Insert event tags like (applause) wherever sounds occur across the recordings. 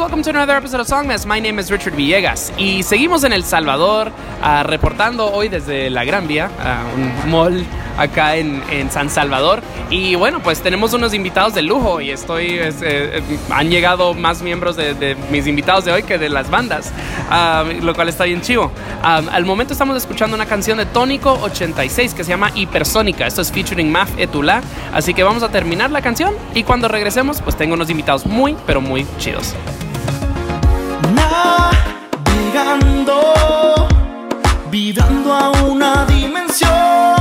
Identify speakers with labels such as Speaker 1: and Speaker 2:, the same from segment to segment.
Speaker 1: welcome to another episode of Songmas. My name is Richard Villegas y seguimos en El Salvador uh, reportando hoy desde la Gran Vía, uh, un mall acá en, en, San Salvador. Y bueno, pues tenemos unos invitados de lujo y estoy, es, eh, han llegado más miembros de, de, mis invitados de hoy que de las bandas, uh, lo cual está bien chivo. al momento estamos escuchando una canción de Tónico 86 que se llama Hipersónica. Esto es featuring Maf Etula. Así que vamos a terminar la canción y cuando regresemos, pues tengo unos invitados muy, pero muy chidos.
Speaker 2: Vibrando a una dimensión.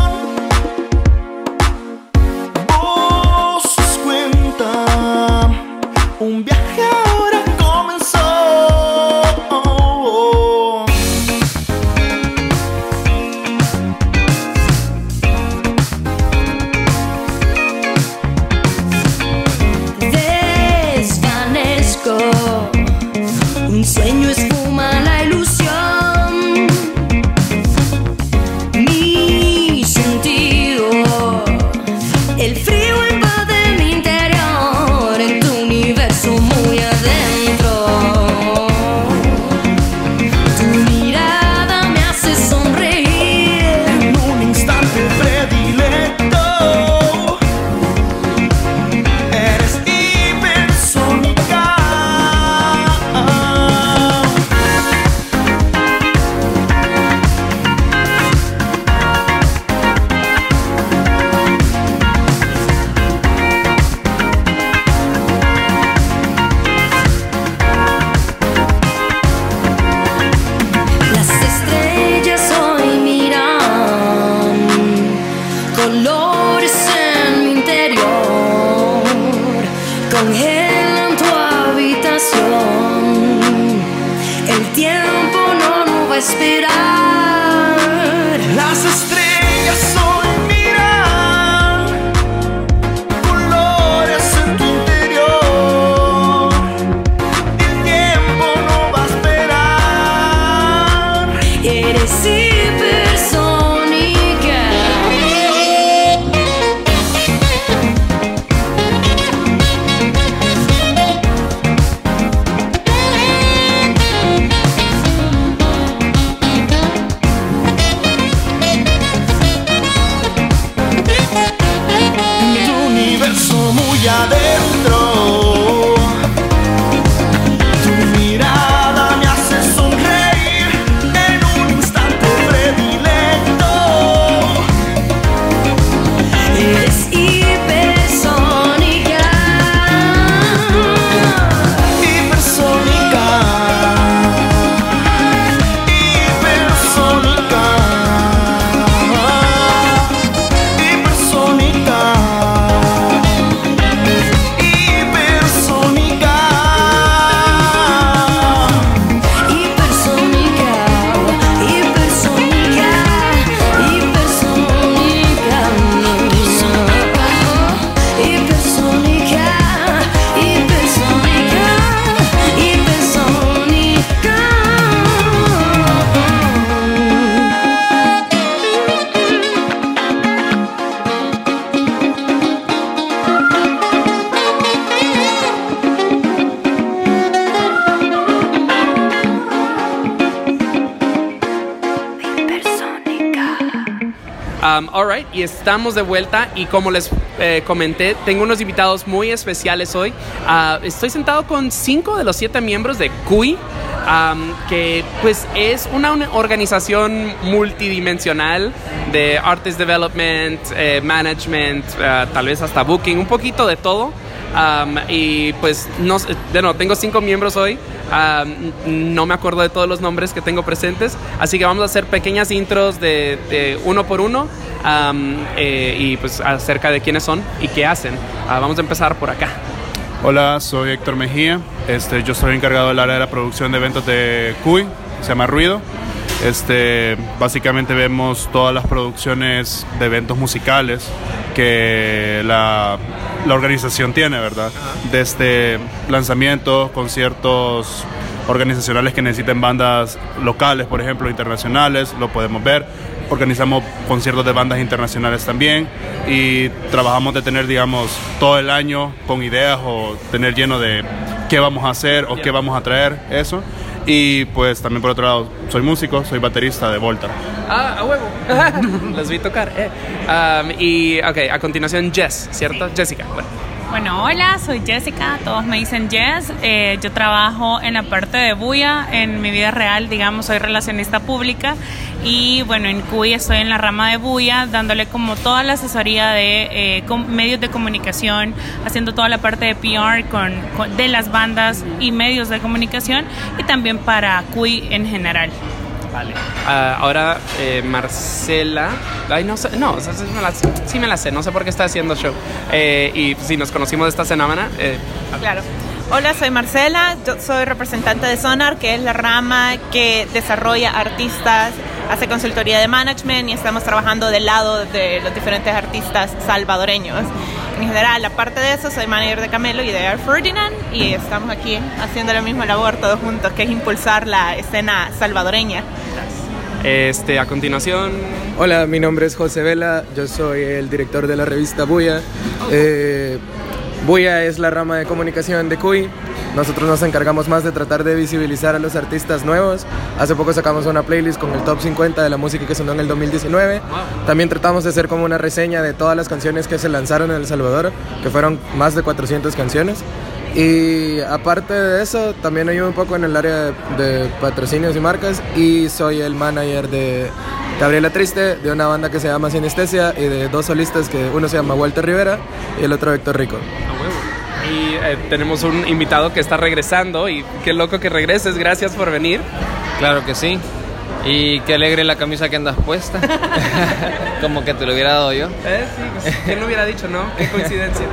Speaker 1: Y estamos de vuelta y como les eh, comenté, tengo unos invitados muy especiales hoy. Ah, estoy sentado con cinco de los siete miembros de CUI, um, que pues es una, una organización multidimensional de artist development, eh, management, ah, tal vez hasta booking, un poquito de todo. Um, y pues, no, de tengo cinco miembros hoy. No me acuerdo de todos los nombres que tengo presentes. Así que vamos a hacer pequeñas intros de, de uno por uno. Um, eh, y pues acerca de quiénes son y qué hacen. Ah, vamos a empezar por acá.
Speaker 3: Hola, soy Héctor Mejía. Este, yo soy encargado del área de la producción de eventos de CUI, se llama Ruido. Este, básicamente vemos todas las producciones de eventos musicales que la, la organización tiene, ¿verdad? Desde lanzamientos, conciertos organizacionales que necesiten bandas locales, por ejemplo, internacionales, lo podemos ver. Organizamos conciertos de bandas internacionales también y trabajamos de tener, digamos, todo el año con ideas o tener lleno de qué vamos a hacer o qué vamos a traer, eso. Y pues también por otro lado, soy músico, soy baterista de Volta.
Speaker 1: Ah, a huevo. (laughs) Los vi tocar. eh. Um, y, ok, a continuación, Jess, ¿cierto? Jessica. Bueno.
Speaker 4: Bueno, hola, soy Jessica, todos me dicen Jess. Eh, yo trabajo en la parte de Buya, en mi vida real, digamos, soy relacionista pública. Y bueno, en CUI estoy en la rama de Buya, dándole como toda la asesoría de eh, medios de comunicación, haciendo toda la parte de PR con, con- de las bandas y medios de comunicación, y también para CUI en general.
Speaker 1: Ah, ahora, eh, Marcela. Ay, no sé. No, sí me la sé. No sé por qué está haciendo show. Eh, y si nos conocimos esta semana. Eh,
Speaker 5: Claro. Hola, soy Marcela, yo soy representante de Sonar, que es la rama que desarrolla artistas, hace consultoría de management y estamos trabajando del lado de los diferentes artistas salvadoreños. En general, aparte de eso, soy manager de Camelo y de Air Ferdinand y estamos aquí haciendo la misma labor todos juntos, que es impulsar la escena salvadoreña.
Speaker 1: este, a continuación.
Speaker 6: Hola, mi nombre es José Vela, yo soy el director de la revista Buya. Eh, Buya es la rama de comunicación de CUI. Nosotros nos encargamos más de tratar de visibilizar a los artistas nuevos. Hace poco sacamos una playlist con el top 50 de la música que sonó en el 2019. También tratamos de hacer como una reseña de todas las canciones que se lanzaron en El Salvador, que fueron más de 400 canciones. Y aparte de eso, también ayudo un poco en el área de, de patrocinios y marcas y soy el manager de Gabriela Triste, de una banda que se llama Sinestesia y de dos solistas que uno se llama Walter Rivera y el otro Héctor Rico.
Speaker 1: Y eh, tenemos un invitado que está regresando. Y qué loco que regreses. Gracias por venir.
Speaker 7: Claro que sí. Y qué alegre la camisa que andas puesta. (laughs) Como que te lo hubiera dado yo.
Speaker 1: Eh, sí, pues, ¿Quién lo hubiera dicho, no? Qué coincidencia.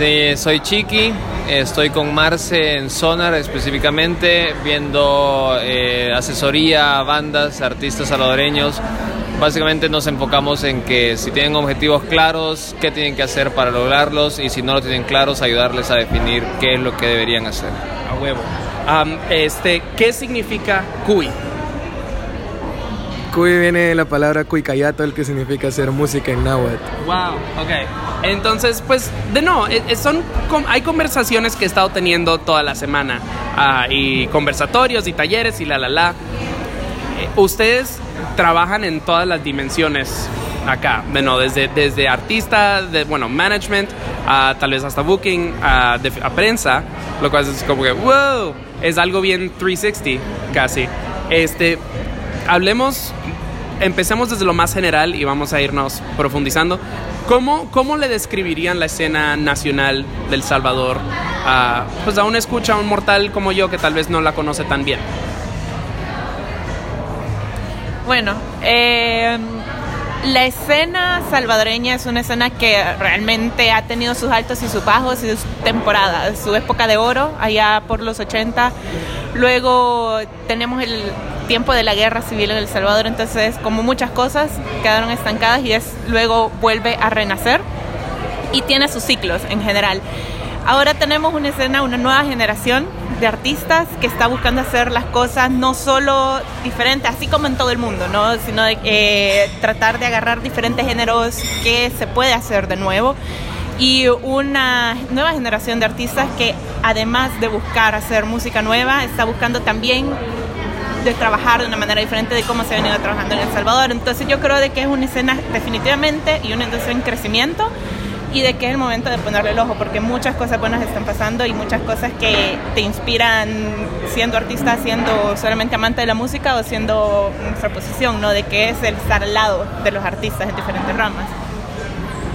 Speaker 7: De- soy Chiqui, estoy con Marce en Sonar específicamente, viendo eh, asesoría a bandas, artistas salvadoreños. Básicamente nos enfocamos en que si tienen objetivos claros, qué tienen que hacer para lograrlos y si no lo tienen claros, ayudarles a definir qué es lo que deberían hacer.
Speaker 1: A huevo. Este, ¿Qué significa CUI?
Speaker 6: Cuy viene de la palabra cuicayato, el que significa hacer música en náhuatl.
Speaker 1: Wow, ok. Entonces, pues, de no, eh, eh, son, hay conversaciones que he estado teniendo toda la semana ah, y conversatorios y talleres y la, la, la. Eh, ustedes trabajan en todas las dimensiones acá, de desde, desde artista, de, bueno, management, tal vez hasta booking, de- a prensa, lo cual es como que, wow, es algo bien 360 casi. Este, hablemos, empecemos desde lo más general y vamos a irnos profundizando. ¿Cómo, cómo le describirían la escena nacional del Salvador a, pues a un escucha, a un mortal como yo que tal vez no la conoce tan bien?
Speaker 5: Bueno, eh, la escena salvadoreña es una escena que realmente ha tenido sus altos y sus bajos y sus temporadas, su época de oro allá por los 80. Luego tenemos el tiempo de la guerra civil en El Salvador, entonces como muchas cosas quedaron estancadas y es luego vuelve a renacer y tiene sus ciclos en general. Ahora tenemos una escena, una nueva generación de artistas que está buscando hacer las cosas no solo diferentes, así como en todo el mundo, ¿no? sino de eh, tratar de agarrar diferentes géneros que se puede hacer de nuevo y una nueva generación de artistas que además de buscar hacer música nueva, está buscando también de trabajar de una manera diferente de cómo se ha venido trabajando en El Salvador. Entonces yo creo de que es una escena definitivamente y una industria en crecimiento y de que es el momento de ponerle el ojo porque muchas cosas buenas están pasando y muchas cosas que te inspiran siendo artista, siendo solamente amante de la música o siendo nuestra posición, ¿no? De que es el estar al lado de los artistas en diferentes ramas.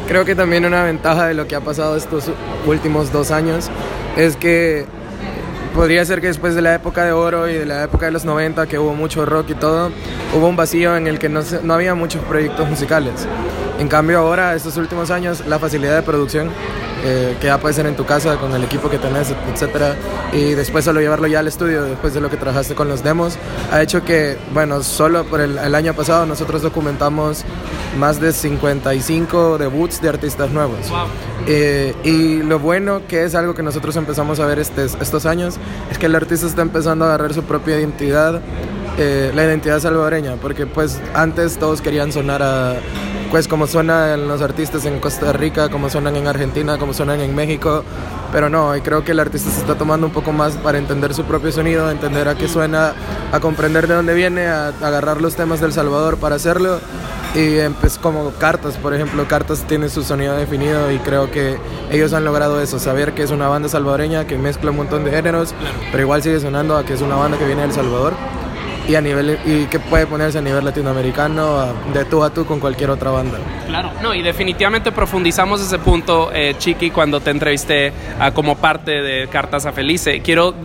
Speaker 6: Creo que también una ventaja de lo que ha pasado estos últimos dos años es que podría ser que después de la época de oro y de la época de los 90, que hubo mucho rock y todo, hubo un vacío en el que no, no había muchos proyectos musicales. En cambio ahora, estos últimos años, la facilidad de producción, eh, que ya puede ser en tu casa con el equipo que tenés, etcétera, y después solo llevarlo ya al estudio después de lo que trabajaste con los demos, ha hecho que, bueno, solo por el, el año pasado nosotros documentamos más de 55 debuts de artistas nuevos. Eh, y lo bueno que es algo que nosotros empezamos a ver estes- estos años es que el artista está empezando a agarrar su propia identidad, eh, la identidad salvadoreña, porque pues antes todos querían sonar a pues como suenan los artistas en Costa Rica, como suenan en Argentina, como suenan en México, pero no, y creo que el artista se está tomando un poco más para entender su propio sonido, entender a qué suena, a comprender de dónde viene, a, a agarrar los temas del Salvador para hacerlo. Y pues como Cartas, por ejemplo, Cartas tiene su sonido definido y creo que ellos han logrado eso, saber que es una banda salvadoreña que mezcla un montón de géneros, pero igual sigue sonando a que es una banda que viene del Salvador y a nivel y que puede ponerse a nivel latinoamericano de tú a tú con cualquier otra banda.
Speaker 1: Claro, no, y definitivamente profundizamos ese punto, eh, Chiqui, cuando te entrevisté ah, como parte de Cartas a Felice. Quiero,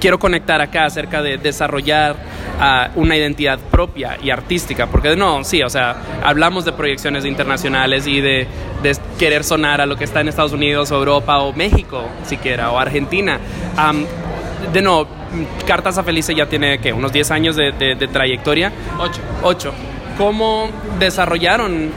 Speaker 1: quiero conectar acá acerca de desarrollar ah, una identidad propia y artística, porque no, sí, o sea, hablamos de proyecciones internacionales y de, de querer sonar a lo que está en Estados Unidos, o Europa o México, siquiera, o Argentina. Am, de no, Cartas a Felice ya tiene, ¿qué? Unos 10 años de, de- de trayectoria. 8. 8. ¿Cómo desarrollaron?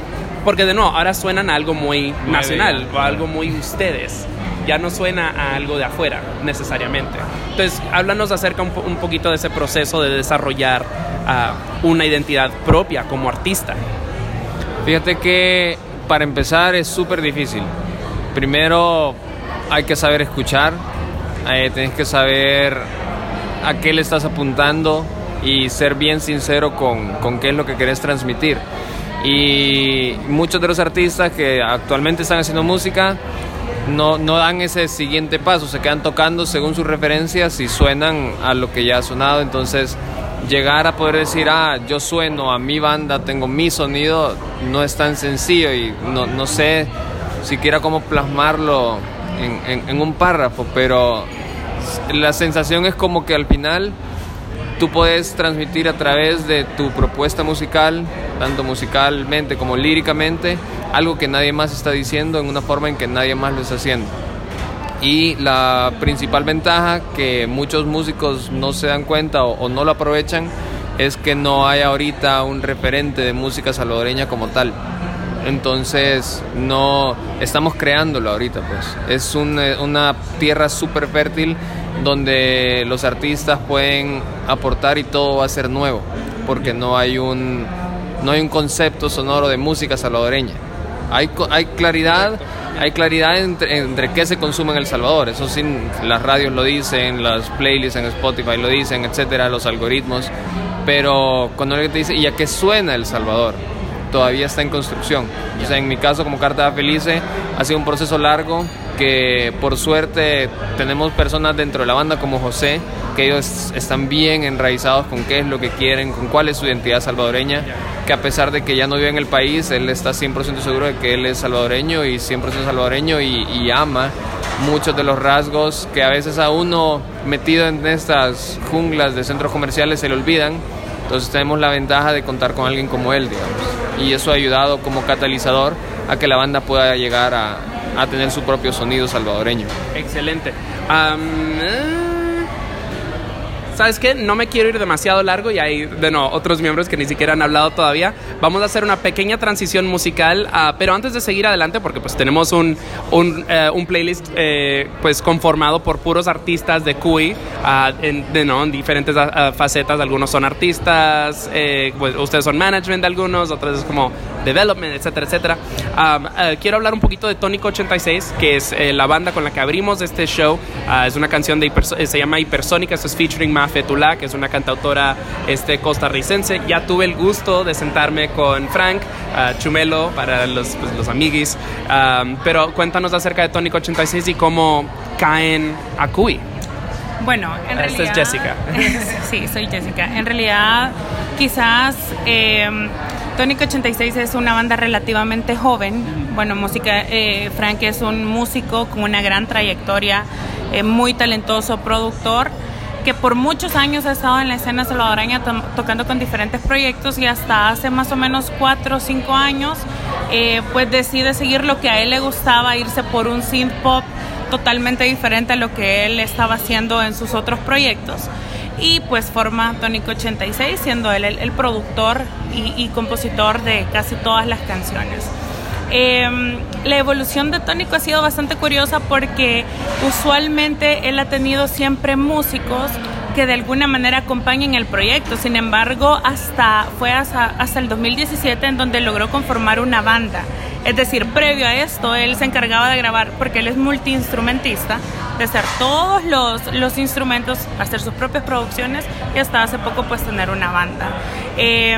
Speaker 1: Porque de no, ahora suenan a algo muy nacional, o a algo muy ustedes. Ya no suena a algo de afuera, necesariamente. Entonces, háblanos acerca un, po- un poquito de ese proceso de desarrollar ah, una identidad propia como artista.
Speaker 7: Fíjate que para empezar es súper difícil. Primero hay que saber escuchar, eh, tienes que saber a qué le estás apuntando y ser bien sincero con, con qué es lo que querés transmitir. Y muchos de los artistas que actualmente están haciendo música no, no dan ese siguiente paso, se quedan tocando según sus referencias y suenan a lo que ya ha sonado. Entonces, llegar a poder decir, ah, yo sueno a mi banda, tengo mi sonido, no es tan sencillo y no, no sé siquiera cómo plasmarlo en, en- en un párrafo, pero la sensación es como que al final tú puedes transmitir a través de tu propuesta musical, tanto musicalmente como líricamente, algo que nadie más está diciendo en una forma en que nadie más lo está haciendo. Y la principal ventaja que muchos músicos no se dan cuenta o, no lo aprovechan es que no hay ahorita un referente de música salvadoreña como tal. Entonces, no estamos creándolo ahorita, pues. Es eh, una tierra súper fértil donde los artistas pueden aportar y todo va a ser nuevo, porque no hay un, no hay un concepto sonoro de música salvadoreña. Hay, hay claridad, hay claridad entre, entre qué se consume en El Salvador. Eso sí, las radios lo dicen, las playlists en Spotify lo dicen, etcétera, los algoritmos. Pero cuando alguien te dice, ¿y a qué suena El Salvador? Todavía está en construcción. O sea, en mi caso, como Carta Felice, ha sido un proceso largo que por suerte tenemos personas dentro de la banda como José, que ellos están bien enraizados con qué es lo que quieren, con cuál es su identidad salvadoreña, que a pesar de que ya no vive en el país, él está 100% seguro de que él es salvadoreño y 100% salvadoreño y, y ama muchos de los rasgos que a veces a uno metido en estas junglas de centros comerciales se le olvidan. Entonces tenemos la ventaja de contar con alguien como él, digamos. Y eso ha ayudado como catalizador a que la banda pueda llegar a, tener su propio sonido salvadoreño.
Speaker 1: Excelente. Eh, ¿Sabes qué? No me quiero ir demasiado largo y hay, de no, otros miembros que ni siquiera han hablado todavía. Vamos a hacer una pequeña transición musical, ah, pero antes de seguir adelante, porque pues tenemos un, un, eh, playlist eh, pues conformado por puros artistas de CUI, ah, en, de, no, en diferentes ah, facetas. Algunos son artistas, eh, pues, ustedes son management de algunos, otros es como development, etcétera, etcétera. Am, eh, quiero hablar un poquito de Tónico 86, que es eh, la banda con la que abrimos este show. Ah, es una canción de eh, se llama Hipersónica, esto es featuring Mafe Tula, que es una cantautora este, costarricense. Ya tuve el gusto de sentarme con Frank ah, Chumelo para los, pues, los amiguis. Am, pero cuéntanos acerca de Tónico 86 y cómo caen a Cuy.
Speaker 4: Bueno, en
Speaker 1: Esta es
Speaker 4: realidad...
Speaker 1: Jessica. (laughs)
Speaker 4: sí, soy Jessica. En realidad, quizás eh, Tónico 86 es una banda relativamente joven. Bueno, música, eh, Frank es un músico con una gran trayectoria, eh, muy talentoso productor que por muchos años ha estado en la escena salvadoreña to- tocando con diferentes proyectos y hasta hace más o menos cuatro o cinco años eh, pues decide seguir lo que a él le gustaba, irse por un synth pop totalmente diferente a lo que él estaba haciendo en sus otros proyectos y pues forma Tónico 86 siendo él el, productor y, compositor de casi todas las canciones. Eh, la evolución de Tónico ha sido bastante curiosa porque usualmente él ha tenido siempre músicos que de alguna manera acompañen el proyecto. Sin embargo, hasta fue hasta, hasta el 2017 en donde logró conformar una banda. Es decir, previo a esto, él se encargaba de grabar, porque él es multiinstrumentista, de hacer todos los, los instrumentos, hacer sus propias producciones y hasta hace poco pues tener una banda. Eh,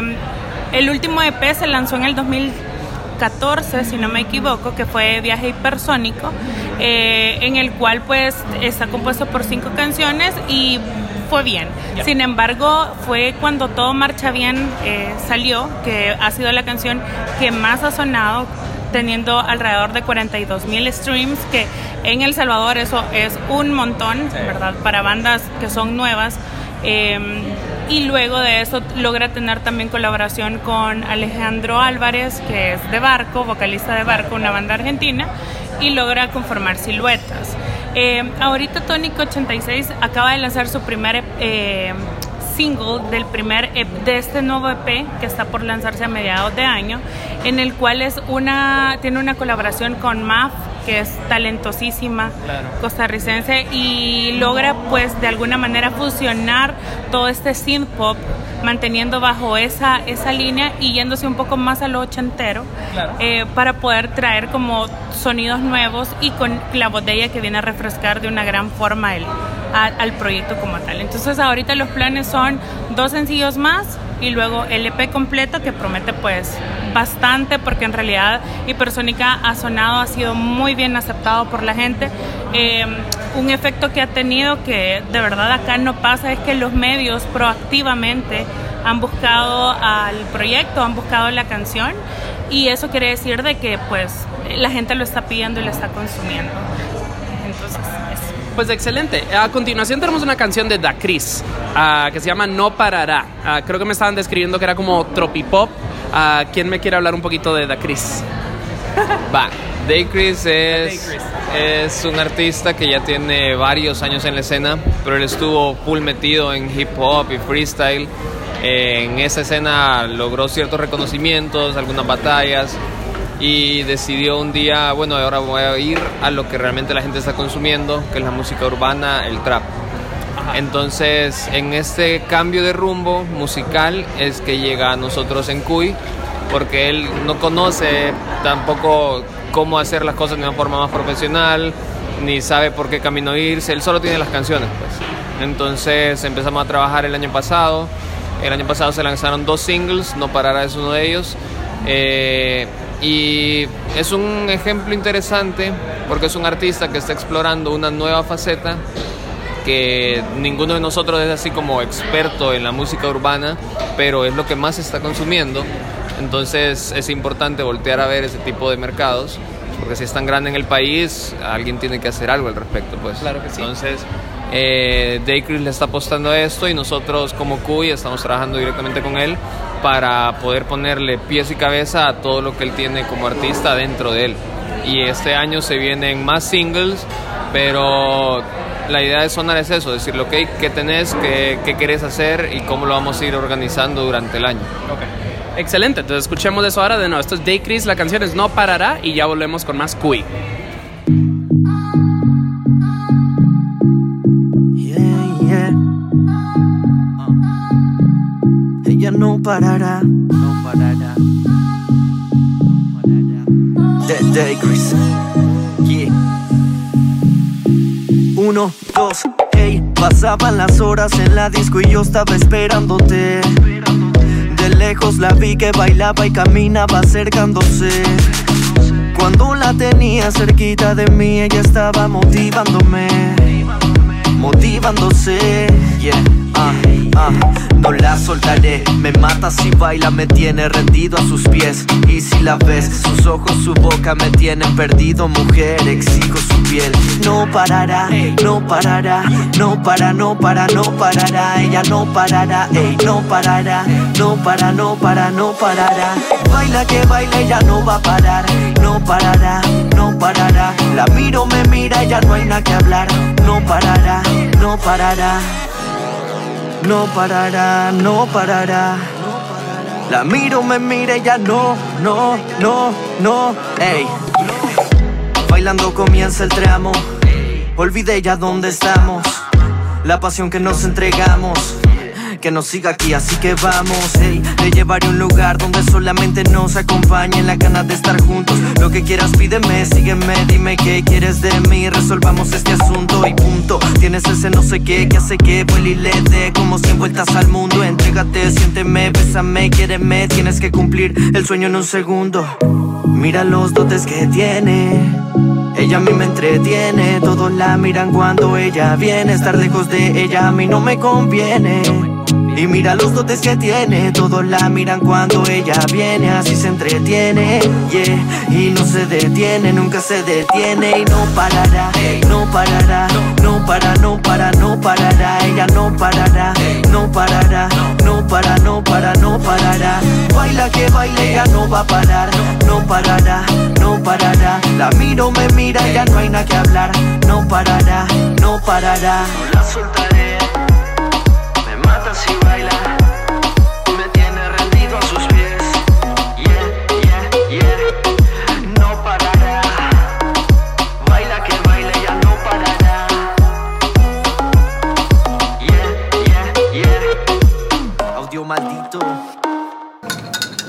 Speaker 4: el último EP se lanzó en el 2014, si no me equivoco, que fue Viaje Hipersónico, eh, en el cual pues está compuesto por cinco canciones y fue bien. Sin embargo, fue cuando Todo Marcha Bien eh, salió, que ha sido la canción que más ha sonado, teniendo alrededor de 42 mil streams, que en El Salvador eso es un montón, ¿verdad? Para bandas que son nuevas. Eh, y luego de eso logra tener también colaboración con Alejandro Álvarez, que es de Barco, vocalista de Barco, una banda argentina, y logra conformar Siluetas. Eh, ahorita Tónico 86 acaba de lanzar su primer eh, single del primer EP, de este nuevo EP que está por lanzarse a mediados de año, en el cual es una tiene una colaboración con Maf que es talentosísima costarricense y logra pues de alguna manera fusionar todo este synth pop manteniendo bajo esa, esa línea y yéndose un poco más a lo ochentero eh, para poder traer como sonidos nuevos y con la botella que viene a refrescar de una gran forma el, a- al proyecto como tal. Entonces ahorita los planes son dos sencillos más y luego el EP completo que promete pues bastante porque en realidad Hipersónica ha sonado, ha sido muy bien aceptado por la gente. Eh, un efecto que ha tenido que de verdad acá no pasa es que los medios proactivamente han buscado al proyecto, han buscado la canción y eso quiere decir de que pues la gente lo está pidiendo y lo está consumiendo. Entonces.
Speaker 1: Pues excelente. A continuación tenemos una canción de Da Cris ah, que se llama No Parará. Ah, creo que me estaban describiendo que era como tropipop. Ah, ¿Quién me quiere hablar un poquito de Da Cris? (laughs)
Speaker 7: Va, Daycris es, es un artista que ya tiene varios años en la escena, pero él estuvo full metido en hip hop y freestyle. En esa escena logró ciertos reconocimientos, algunas batallas y decidió un día, bueno, ahora voy a ir a lo que realmente la gente está consumiendo, que es la música urbana, el trap. Entonces, en este cambio de rumbo musical es que llega a nosotros en Cuy, porque él no conoce tampoco cómo hacer las cosas de una forma más profesional, ni sabe por qué camino irse, él solo tiene las canciones. Pues. Entonces empezamos a trabajar el año pasado, el año pasado se lanzaron dos singles, No Parará es uno de ellos, eh, y es un ejemplo interesante porque es un artista que está explorando una nueva faceta que ninguno de nosotros es así como experto en la música urbana, pero es lo que más se está consumiendo. Entonces es importante voltear a ver ese tipo de mercados, porque si es tan grande en el país, alguien tiene que hacer algo al respecto. Pues.
Speaker 1: Claro que sí.
Speaker 7: Entonces, eh, Daycris le está apostando a esto y nosotros como Cuy estamos trabajando directamente con él para poder ponerle pies y cabeza a todo lo que él tiene como artista dentro de él. Y este año se vienen más singles, pero la idea de Sonar es eso, decirle, ok, ¿qué tenés, qué, qué querés hacer y cómo lo vamos a ir organizando durante el año?
Speaker 1: Excelente, entonces escuchemos eso ahora de nuevo. Esto es Day Chris, la canción es No Parará y ya volvemos con más Cui.
Speaker 8: Yeah, yeah. Ella no parará. No parará. De Daycris. Yeah. Uno, dos, hey. Pasaban las horas en la disco y yo estaba esperándote. De lejos la vi que bailaba y caminaba acercándose. Cuando la tenía cerquita de mí, ella estaba motivándome motivándose. Yeah, ah, ah, no la soltaré. Me mata si baila, me tiene rendido a sus pies. Y si la ves, sus ojos, su boca me tienen perdido, mujer. Exijo su piel. No parará, no parará, no para, no para, no parará. Ella no parará, ey, no parará, no para, no para, no parará. Baila que baila, ella no va a parar, no parará, no parará. La miro, me mira, ya no hay nada que hablar. No parará, no parará. No parará, no parará. La miro, me mira, ella no, no, no, no. Ey. Bailando comienza el tramo. Olvidé ya dónde estamos. la pasión que nos entregamos. Que nos siga aquí, así que vamos, hey, te llevaré un lugar donde solamente nos acompañen la ganas de estar juntos. Lo que quieras, pídeme, sígueme, dime qué quieres de mí, resolvamos este asunto y punto. Tienes ese no sé qué que hace que y le como 100 vueltas al mundo. Entrégate, siénteme, bésame, quiéreme, tienes que cumplir el sueño en un segundo. Mira los dotes que tiene. Ella a mí me entretiene, todos la miran cuando ella viene. Estar lejos de ella a mí no me conviene. Y mira los dotes que tiene, todos la miran cuando ella viene, así se entretiene, yeah. Y no se detiene, nunca se detiene y no parará, no parará, no para, no para, no parará, ella no parará, no parará, no para, no para, no parará. Baila que baile, ella no va a parar, no parará, no parará. La miro, me mira, ya no hay nada que hablar, no parará, no parará.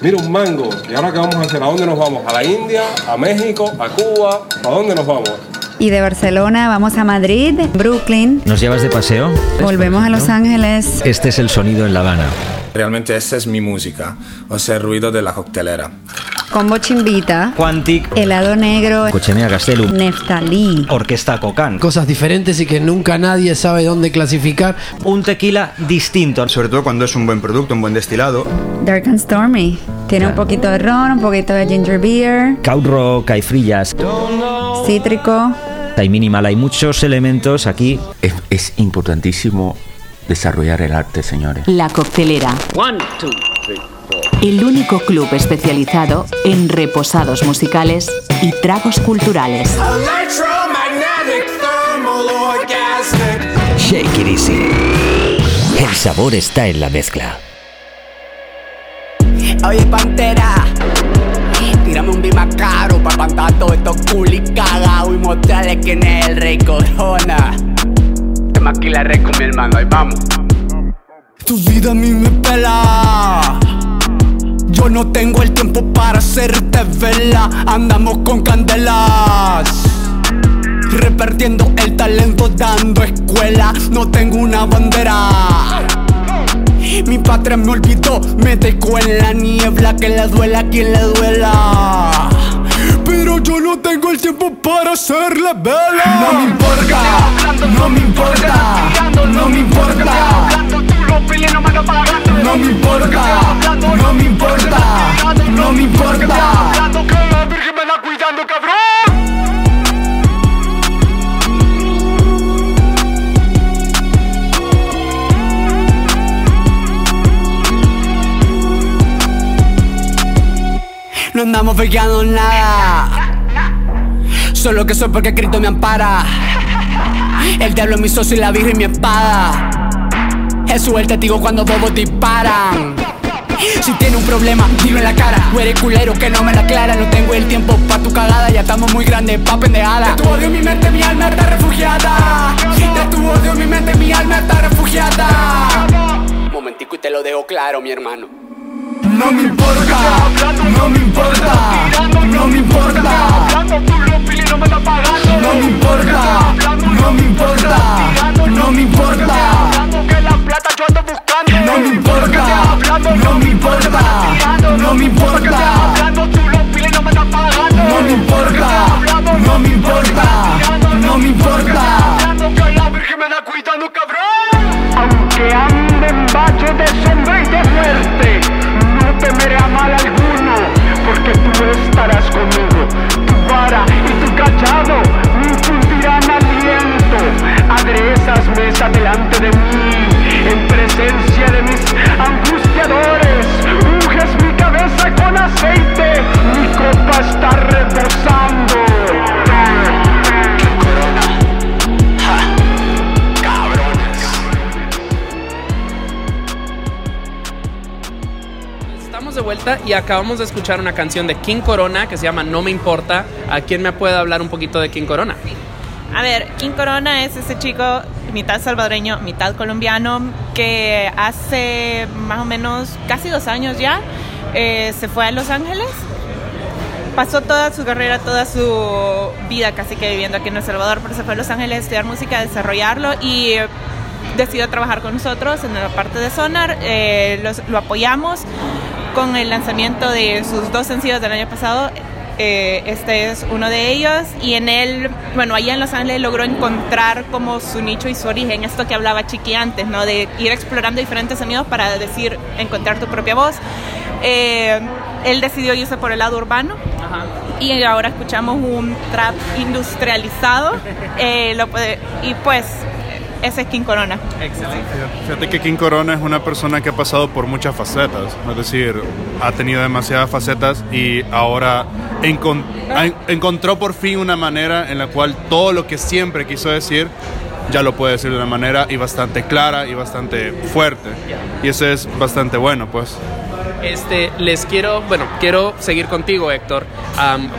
Speaker 9: Mira un mango. ¿Y ahora qué vamos a hacer? ¿A dónde nos vamos? ¿A la India? ¿A México? ¿A Cuba? ¿A dónde nos vamos?
Speaker 10: Y de Barcelona vamos a Madrid, Brooklyn,
Speaker 11: ¿Nos llevas de paseo?
Speaker 10: volvemos a Los Ángeles.
Speaker 11: Este es el sonido en La Habana.
Speaker 12: Realmente esa es mi música, o sea, el ruido de la coctelera.
Speaker 10: Combo Chimbita,
Speaker 11: Quantic,
Speaker 10: Helado Negro,
Speaker 11: Cochenea Gastelum,
Speaker 10: Neftalí,
Speaker 11: Orquesta Cocán.
Speaker 13: Cosas diferentes y que nunca nadie sabe dónde clasificar.
Speaker 11: Un tequila distinto.
Speaker 14: Sobre todo cuando es un buen producto, un buen destilado.
Speaker 10: Dark and Stormy. Tiene un poquito de ron, un poquito de ginger beer,
Speaker 11: Kaut rock, hay frillas,
Speaker 10: cítrico.
Speaker 11: hay minimal, hay muchos elementos aquí.
Speaker 15: Es, es importantísimo desarrollar el arte, señores.
Speaker 16: La Coctelera. El único club especializado en reposados musicales y tragos culturales.
Speaker 17: Shake it easy. El sabor está en la mezcla.
Speaker 18: Oye, Pantera, tírame un bima caro para espantar todo esto cool y cagao y mostrarle quién es el rey Corona. Te maquila rey con mi hermano, ahí vamos. Tu vida a mí me pela. Yo no tengo el tiempo para hacerte vela. Andamos con candelas. Repartiendo el talento, dando escuela. No tengo una bandera. Mi patria me olvidó, me dejó en la niebla. Que le duela a quien le duela. Pero yo no tengo el tiempo para hacerle vela. No me importa, no me importa, no me importa. No me importa, no me importa, no me importa. Que la Virgen me la cuidando, cabrón. No andamos pegando nada. Solo que soy porque Cristo me ampara. El diablo es mi socio y la virgen mi espada. Jesús el testigo cuando bobos disparan. Si tiene un problema, dilo en la cara. Tú eres culero que no me la aclara. No tengo el tiempo pa' tu cagada. Ya estamos muy grandes pa' pendejada. De tu odio mi mente, mi alma está refugiada. De tu odio mi mente, mi alma está refugiada. Momentico y te lo dejo claro, mi hermano. No me importa, no me importa, no me importa. No me importa, no me importa, no me importa. No me importa, no me importa, no me importa.
Speaker 1: Estamos de vuelta y acabamos de escuchar una canción de King Corona que se llama No me importa. ¿A quién me puede hablar un poquito de King Corona?
Speaker 5: A ver, King Corona es ese chico mitad salvadoreño, mitad colombiano, que hace más o menos casi dos años ya eh, se fue a Los Ángeles. Pasó toda su carrera, toda su vida casi que viviendo aquí en El Salvador, pero se fue a Los Ángeles a estudiar música, a desarrollarlo y decidió trabajar con nosotros en la parte de Sonar. Eh, los- lo apoyamos con el lanzamiento de sus dos sencillos del año pasado. Eh, este es uno de ellos y en él, bueno, allá en Los Ángeles logró encontrar como su nicho y su origen, esto que hablaba Chiqui antes, ¿no? De ir explorando diferentes sonidos para decir, encontrar tu propia voz. Eh, él decidió irse por el lado urbano y ahora escuchamos un trap industrializado (laughs) eh, lo puede- y pues ese es King Corona.
Speaker 1: Excelente.
Speaker 3: Fíjate que King Corona es una persona que ha pasado por muchas facetas, es decir, ha tenido demasiadas facetas y ahora encon- ha- encontró por fin una manera en la cual todo lo que siempre quiso decir ya lo puede decir de una manera y bastante clara y bastante fuerte. Y eso es bastante bueno, pues.
Speaker 1: Este, les quiero, bueno, quiero seguir contigo, Héctor,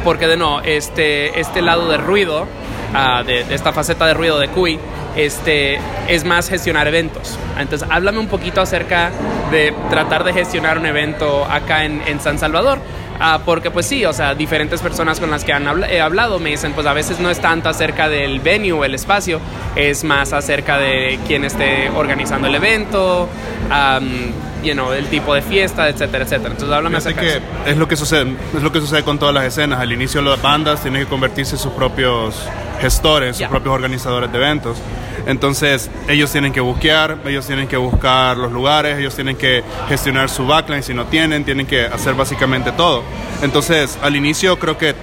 Speaker 1: porque de no, este, este lado de ruido, ah, de, esta faceta de ruido de Cui, este, es más gestionar eventos. Entonces, háblame un poquito acerca de tratar de gestionar un evento acá en San Salvador. Ah, porque pues sí, o sea, diferentes personas con las que han he hablado me dicen, pues a veces no es tanto acerca del venue, el espacio, es más acerca de quién esté organizando el evento, am, you know, el tipo de fiesta, etcétera, etcétera. Entonces háblame
Speaker 3: Fíjate
Speaker 1: acerca de eso.
Speaker 3: es lo que sucede, es lo que sucede con todas las escenas. Al inicio las bandas tienen que convertirse en sus propios gestores, sus propios organizadores de eventos. Entonces ellos tienen que buquear, ellos tienen que buscar los lugares, ellos tienen que gestionar su backline si no tienen, tienen que hacer básicamente todo. Entonces al inicio creo que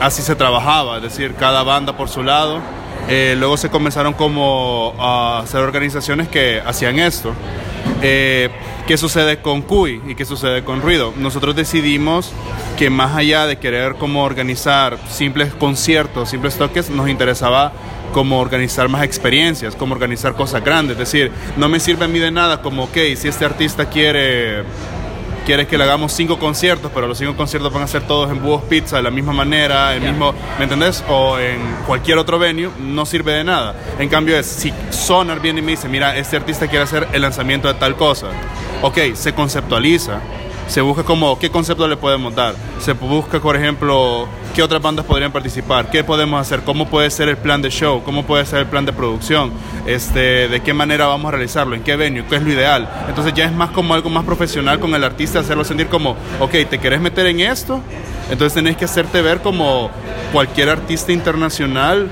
Speaker 3: así se trabajaba, es decir, cada banda por su lado. Eh, luego se comenzaron como a hacer organizaciones que hacían esto. Eh, ¿Qué sucede con CUI y qué sucede con Ruido? Nosotros decidimos que más allá de querer como organizar simples conciertos, simples toques, nos interesaba como organizar más experiencias, como organizar cosas grandes. Es decir, no me sirve a mí de nada como, ok, si este artista quiere quieres que le hagamos cinco conciertos, pero los cinco conciertos van a ser todos en Búhos Pizza de la misma manera, el mismo, ¿me entendés? O en cualquier otro venue, no sirve de nada. En cambio es, si Sonar viene y me dice, mira, este artista quiere hacer el lanzamiento de tal cosa, ok, se conceptualiza, se busca como, ¿qué concepto le podemos dar? Se busca, por ejemplo, qué otras bandas podrían participar, qué podemos hacer, cómo puede ser el plan de show, cómo puede ser el plan de producción, este, de qué manera vamos a realizarlo, en qué venue, qué es lo ideal. Entonces ya es más como algo más profesional con el artista, hacerlo sentir como, ok, ¿te querés meter en esto? Entonces tenés que hacerte ver como cualquier artista internacional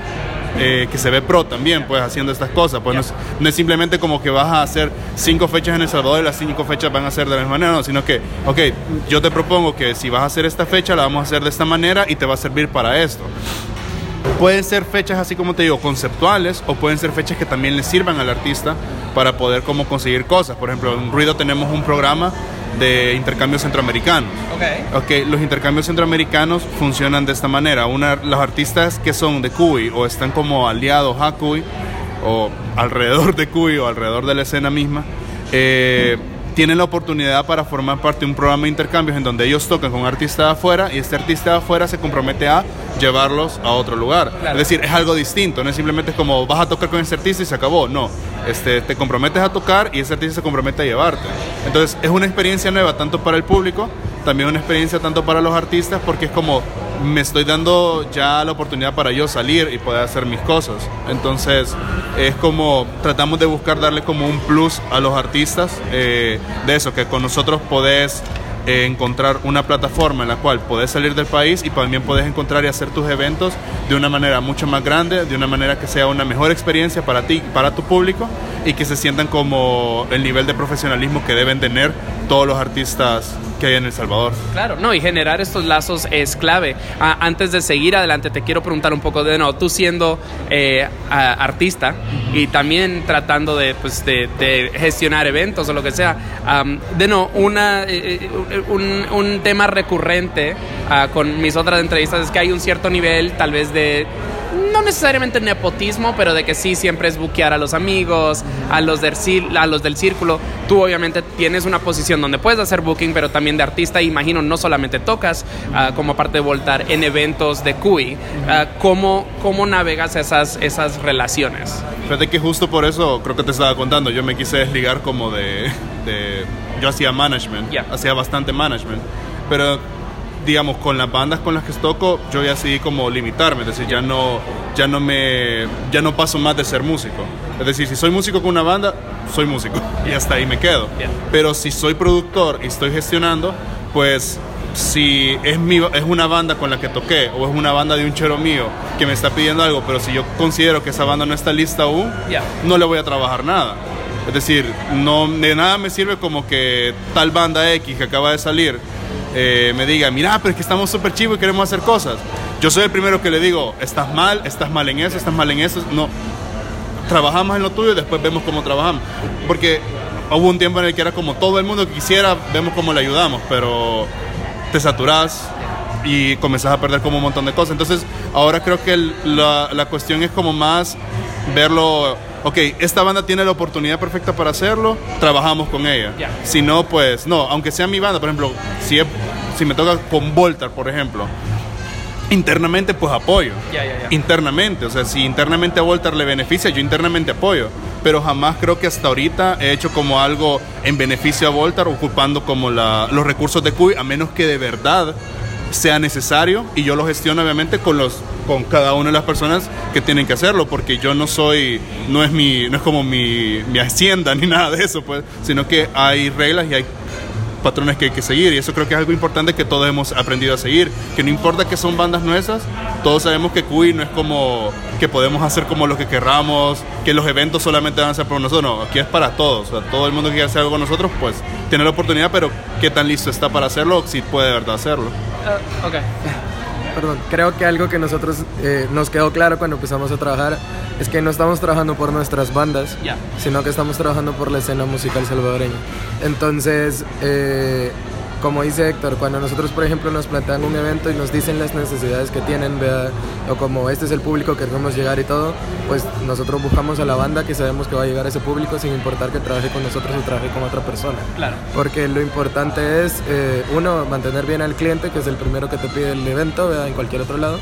Speaker 3: eh, que se ve pro también, pues haciendo estas cosas. Pues no, es, no es simplemente como que vas a hacer cinco fechas en El Salvador y las cinco fechas van a ser de la misma manera, no, sino que, ok, yo te propongo que si vas a hacer esta fecha, la vamos a hacer de esta manera y te va a servir para esto. Pueden ser fechas así como te digo, conceptuales o pueden ser fechas que también le sirvan al artista para poder como conseguir cosas. Por ejemplo, en Ruido tenemos un programa de intercambio centroamericano. Ok, los intercambios centroamericanos funcionan de esta manera. Una, los artistas que son de Cuy o están como aliados a Cuy o alrededor de Cuy o alrededor de la escena misma, eh, tienen la oportunidad para formar parte de un programa de intercambios en donde ellos tocan con artistas de afuera y este artista de afuera se compromete a llevarlos a otro lugar. Es decir, es algo distinto, no es simplemente como vas a tocar con ese artista y se acabó, no. Este, te comprometes a tocar y ese artista se compromete a llevarte. Entonces es una experiencia nueva tanto para el público, también una experiencia tanto para los artistas porque es como me estoy dando ya la oportunidad para yo salir y poder hacer mis cosas. Entonces es como tratamos de buscar darle como un plus a los artistas eh, de eso, que con nosotros podés eh, encontrar una plataforma en la cual podés salir del país y también podés encontrar y hacer tus eventos de una manera mucho más grande, de una manera que sea una mejor experiencia para ti, para tu público y que se sientan como el nivel de profesionalismo que deben tener todos los artistas que hay en El Salvador.
Speaker 1: Claro, no, y generar estos lazos es clave. Ah, antes de seguir adelante, te quiero preguntar un poco de no, tú siendo eh, a- artista y también tratando de, pues, de, gestionar eventos o lo que sea, am, de no, una, eh, eh, un, un tema recurrente ah, con mis otras entrevistas es que hay un cierto nivel tal vez de no necesariamente nepotismo, pero de que sí siempre es buquear a los amigos, a los del, a los del círculo. Tú obviamente tienes una posición donde puedes hacer booking, pero también de artista. Imagino, no solamente tocas ah, como parte de Voltar en eventos de CUI. Ah, ¿cómo, ¿Cómo navegas esas, esas relaciones?
Speaker 3: Fíjate que justo por eso creo que te estaba contando, yo me quise desligar como de... de- yo hacía management, hacía bastante management, pero digamos con las bandas con las que toco yo ya decidí como limitarme, es decir, ya no, ya no me, ya no paso más de ser músico. Es decir, si soy músico con una banda, soy músico (laughs) y hasta ahí me quedo. Pero si soy productor y estoy gestionando, pues si es, mi, es una banda con la que toqué o es una banda de un chero mío que me está pidiendo algo, pero si yo considero que esa banda no está lista aún, no le voy a trabajar nada. Es decir, no, de nada me sirve como que tal banda X que acaba de salir eh, me diga, mira, pero es que estamos súper chivos y queremos hacer cosas. Yo soy el primero que le digo, estás mal, estás mal en eso, estás mal en eso. No, trabajamos en lo tuyo y después vemos cómo trabajamos. Porque hubo un tiempo en el que era como todo el mundo que quisiera, vemos cómo le ayudamos, pero te saturás y comenzás a perder como un montón de cosas. Entonces, ahora creo que el- la, la cuestión es como más verlo, ok, esta banda tiene la oportunidad perfecta para hacerlo, trabajamos con ella. Si no, pues no, aunque sea mi banda, por ejemplo, si, es- si me toca con Voltar, por ejemplo, internamente pues apoyo.
Speaker 1: Ya, ya, ya.
Speaker 3: Internamente, o sea, si internamente a Voltar le beneficia, yo internamente apoyo. Pero jamás creo que hasta ahorita he hecho como algo en beneficio a Voltar, ocupando como la- los recursos de CUI, a menos que de verdad sea necesario y yo lo gestiono obviamente con los con cada una de las personas que tienen que hacerlo porque yo no soy no es mi no es como mi, mi hacienda (laughs) ni nada de eso pues sino que hay reglas y hay patrones que hay que seguir y eso creo que es algo importante que todos hemos aprendido a seguir que no importa que son bandas nuestras todos sabemos que CUI no es como que podemos hacer como lo que querramos que los eventos solamente van a ser por nosotros no aquí es para todos todo el mundo que quiera hacer algo con nosotros pues tiene la oportunidad pero qué tan listo está para hacerlo si puede de verdad hacerlo
Speaker 1: ok.
Speaker 6: Perdón, creo que algo que nosotros eh, nos quedó claro cuando empezamos a trabajar es que no estamos trabajando por nuestras bandas, sino que estamos trabajando por la escena musical salvadoreña. Entonces, eh, como dice Héctor, cuando nosotros, por ejemplo, nos plantean un evento y nos dicen las necesidades que tienen, ¿verdad? o como este es el público que queremos llegar y todo, pues nosotros buscamos a la banda que sabemos que va a llegar a ese público sin importar que trabaje con nosotros o trabaje con otra persona.
Speaker 1: Claro.
Speaker 6: Porque lo importante es, eh, uno, mantener bien al cliente, que es el primero que te pide el evento, ¿verdad? en cualquier otro lado.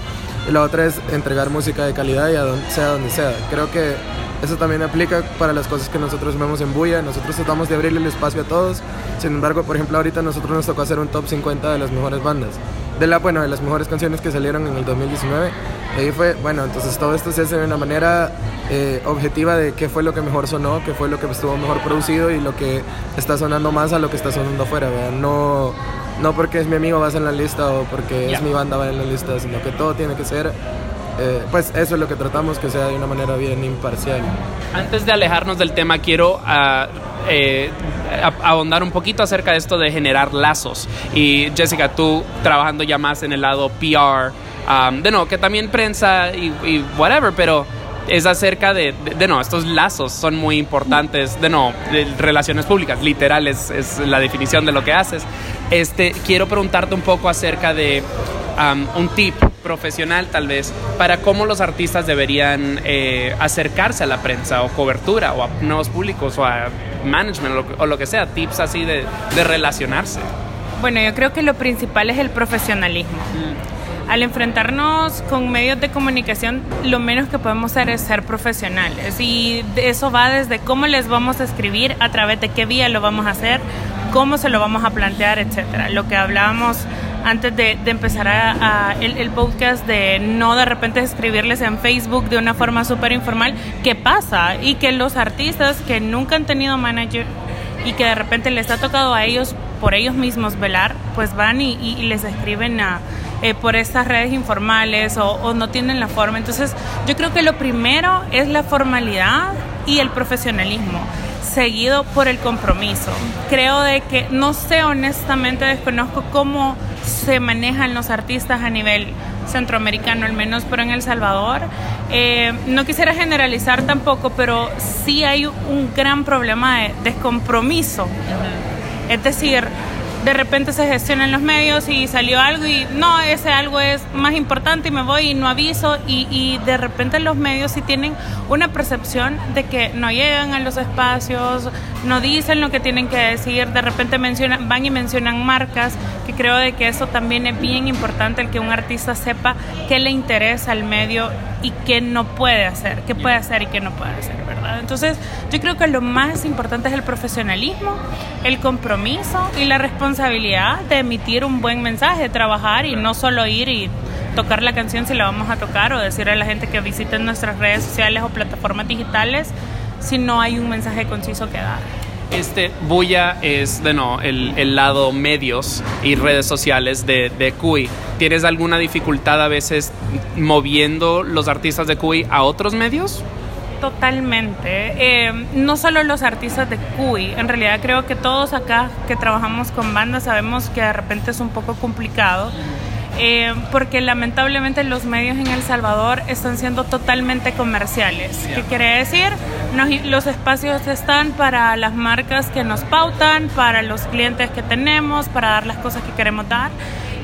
Speaker 6: Y la otra es entregar música de calidad y a donde, sea donde sea. Creo que eso también aplica para las cosas que nosotros vemos en Buya. Nosotros tratamos de abrirle el espacio a todos. Sin embargo, por ejemplo, ahorita nosotros nos tocó hacer un top 50 de las mejores bandas. De la, bueno, de las mejores canciones que salieron en el 2019. Y ahí fue, bueno, entonces todo esto se hace de una manera eh, objetiva de qué fue lo que mejor sonó, qué fue lo que estuvo mejor producido y lo que está sonando más a lo que está sonando afuera, ¿verdad? No, no porque es mi amigo vas en la lista o porque es mi banda va en la lista, sino que todo tiene que ser, eh, pues eso es lo que tratamos, que sea de una manera bien imparcial.
Speaker 1: Antes de alejarnos del tema, quiero ah, eh, a- ahondar un poquito acerca de esto de generar lazos. Y Jessica, tú trabajando ya más en el lado PR, de no, que también prensa y, whatever, pero es acerca de, de, no, estos lazos son muy importantes, de no, de relaciones públicas, literal es, la definición de lo que haces. Este, quiero preguntarte un poco acerca de un tip profesional tal vez para cómo los artistas deberían eh, acercarse a la prensa o cobertura o a nuevos públicos o a management o lo, que- o lo que sea, tips así de, de relacionarse.
Speaker 4: Bueno, yo creo que lo principal es el profesionalismo. Al enfrentarnos con medios de comunicación, lo menos que podemos hacer es ser profesionales. Y eso va desde cómo les vamos a escribir, a través de qué vía lo vamos a hacer, cómo se lo vamos a plantear, etcétera. Lo que hablábamos antes de, empezar a, el, podcast de no de repente escribirles en Facebook de una forma súper informal, ¿qué pasa? Y que los artistas que nunca han tenido manager y que de repente les ha tocado a ellos por ellos mismos velar, pues van y, les escriben a, eh, por estas redes informales o no tienen la forma. Entonces yo creo que lo primero es la formalidad y el profesionalismo seguido por el compromiso. Creo de que, no sé honestamente, desconozco cómo se manejan los artistas a nivel centroamericano, al menos, pero en El Salvador. Eh, no quisiera generalizar tampoco, pero sí hay un gran problema de descompromiso. Es decir, de repente se gestionan los medios y salió algo y no, ese algo es más importante y me voy y no aviso y, y de repente los medios sí tienen una percepción de que no llegan a los espacios, no dicen lo que tienen que decir, de repente mencionan, van y mencionan marcas, que creo de que eso también es bien importante, el que un artista sepa qué le interesa al medio y qué no puede hacer, qué puede hacer y qué no puede hacer, ¿verdad? Entonces yo creo que lo más importante es el profesionalismo, el compromiso y la responsabilidad de emitir un buen mensaje, trabajar y no solo ir y tocar la canción si la vamos a tocar o decir a la gente que visiten nuestras redes sociales o plataformas digitales si no hay un mensaje conciso que dar.
Speaker 1: Este Bulla es de no, el, el lado medios y redes sociales de, de Cuy. ¿Tienes alguna dificultad a veces moviendo los artistas de Cuy a otros medios?
Speaker 4: Totalmente. Eh, no solo los artistas de Cuy, en realidad creo que todos acá que trabajamos con bandas sabemos que de repente es un poco complicado. Eh, porque lamentablemente los medios en El Salvador están siendo totalmente comerciales. ¿Qué quiere decir? Nos- los espacios están para las marcas que nos pautan, para los clientes que tenemos, para dar las cosas que queremos dar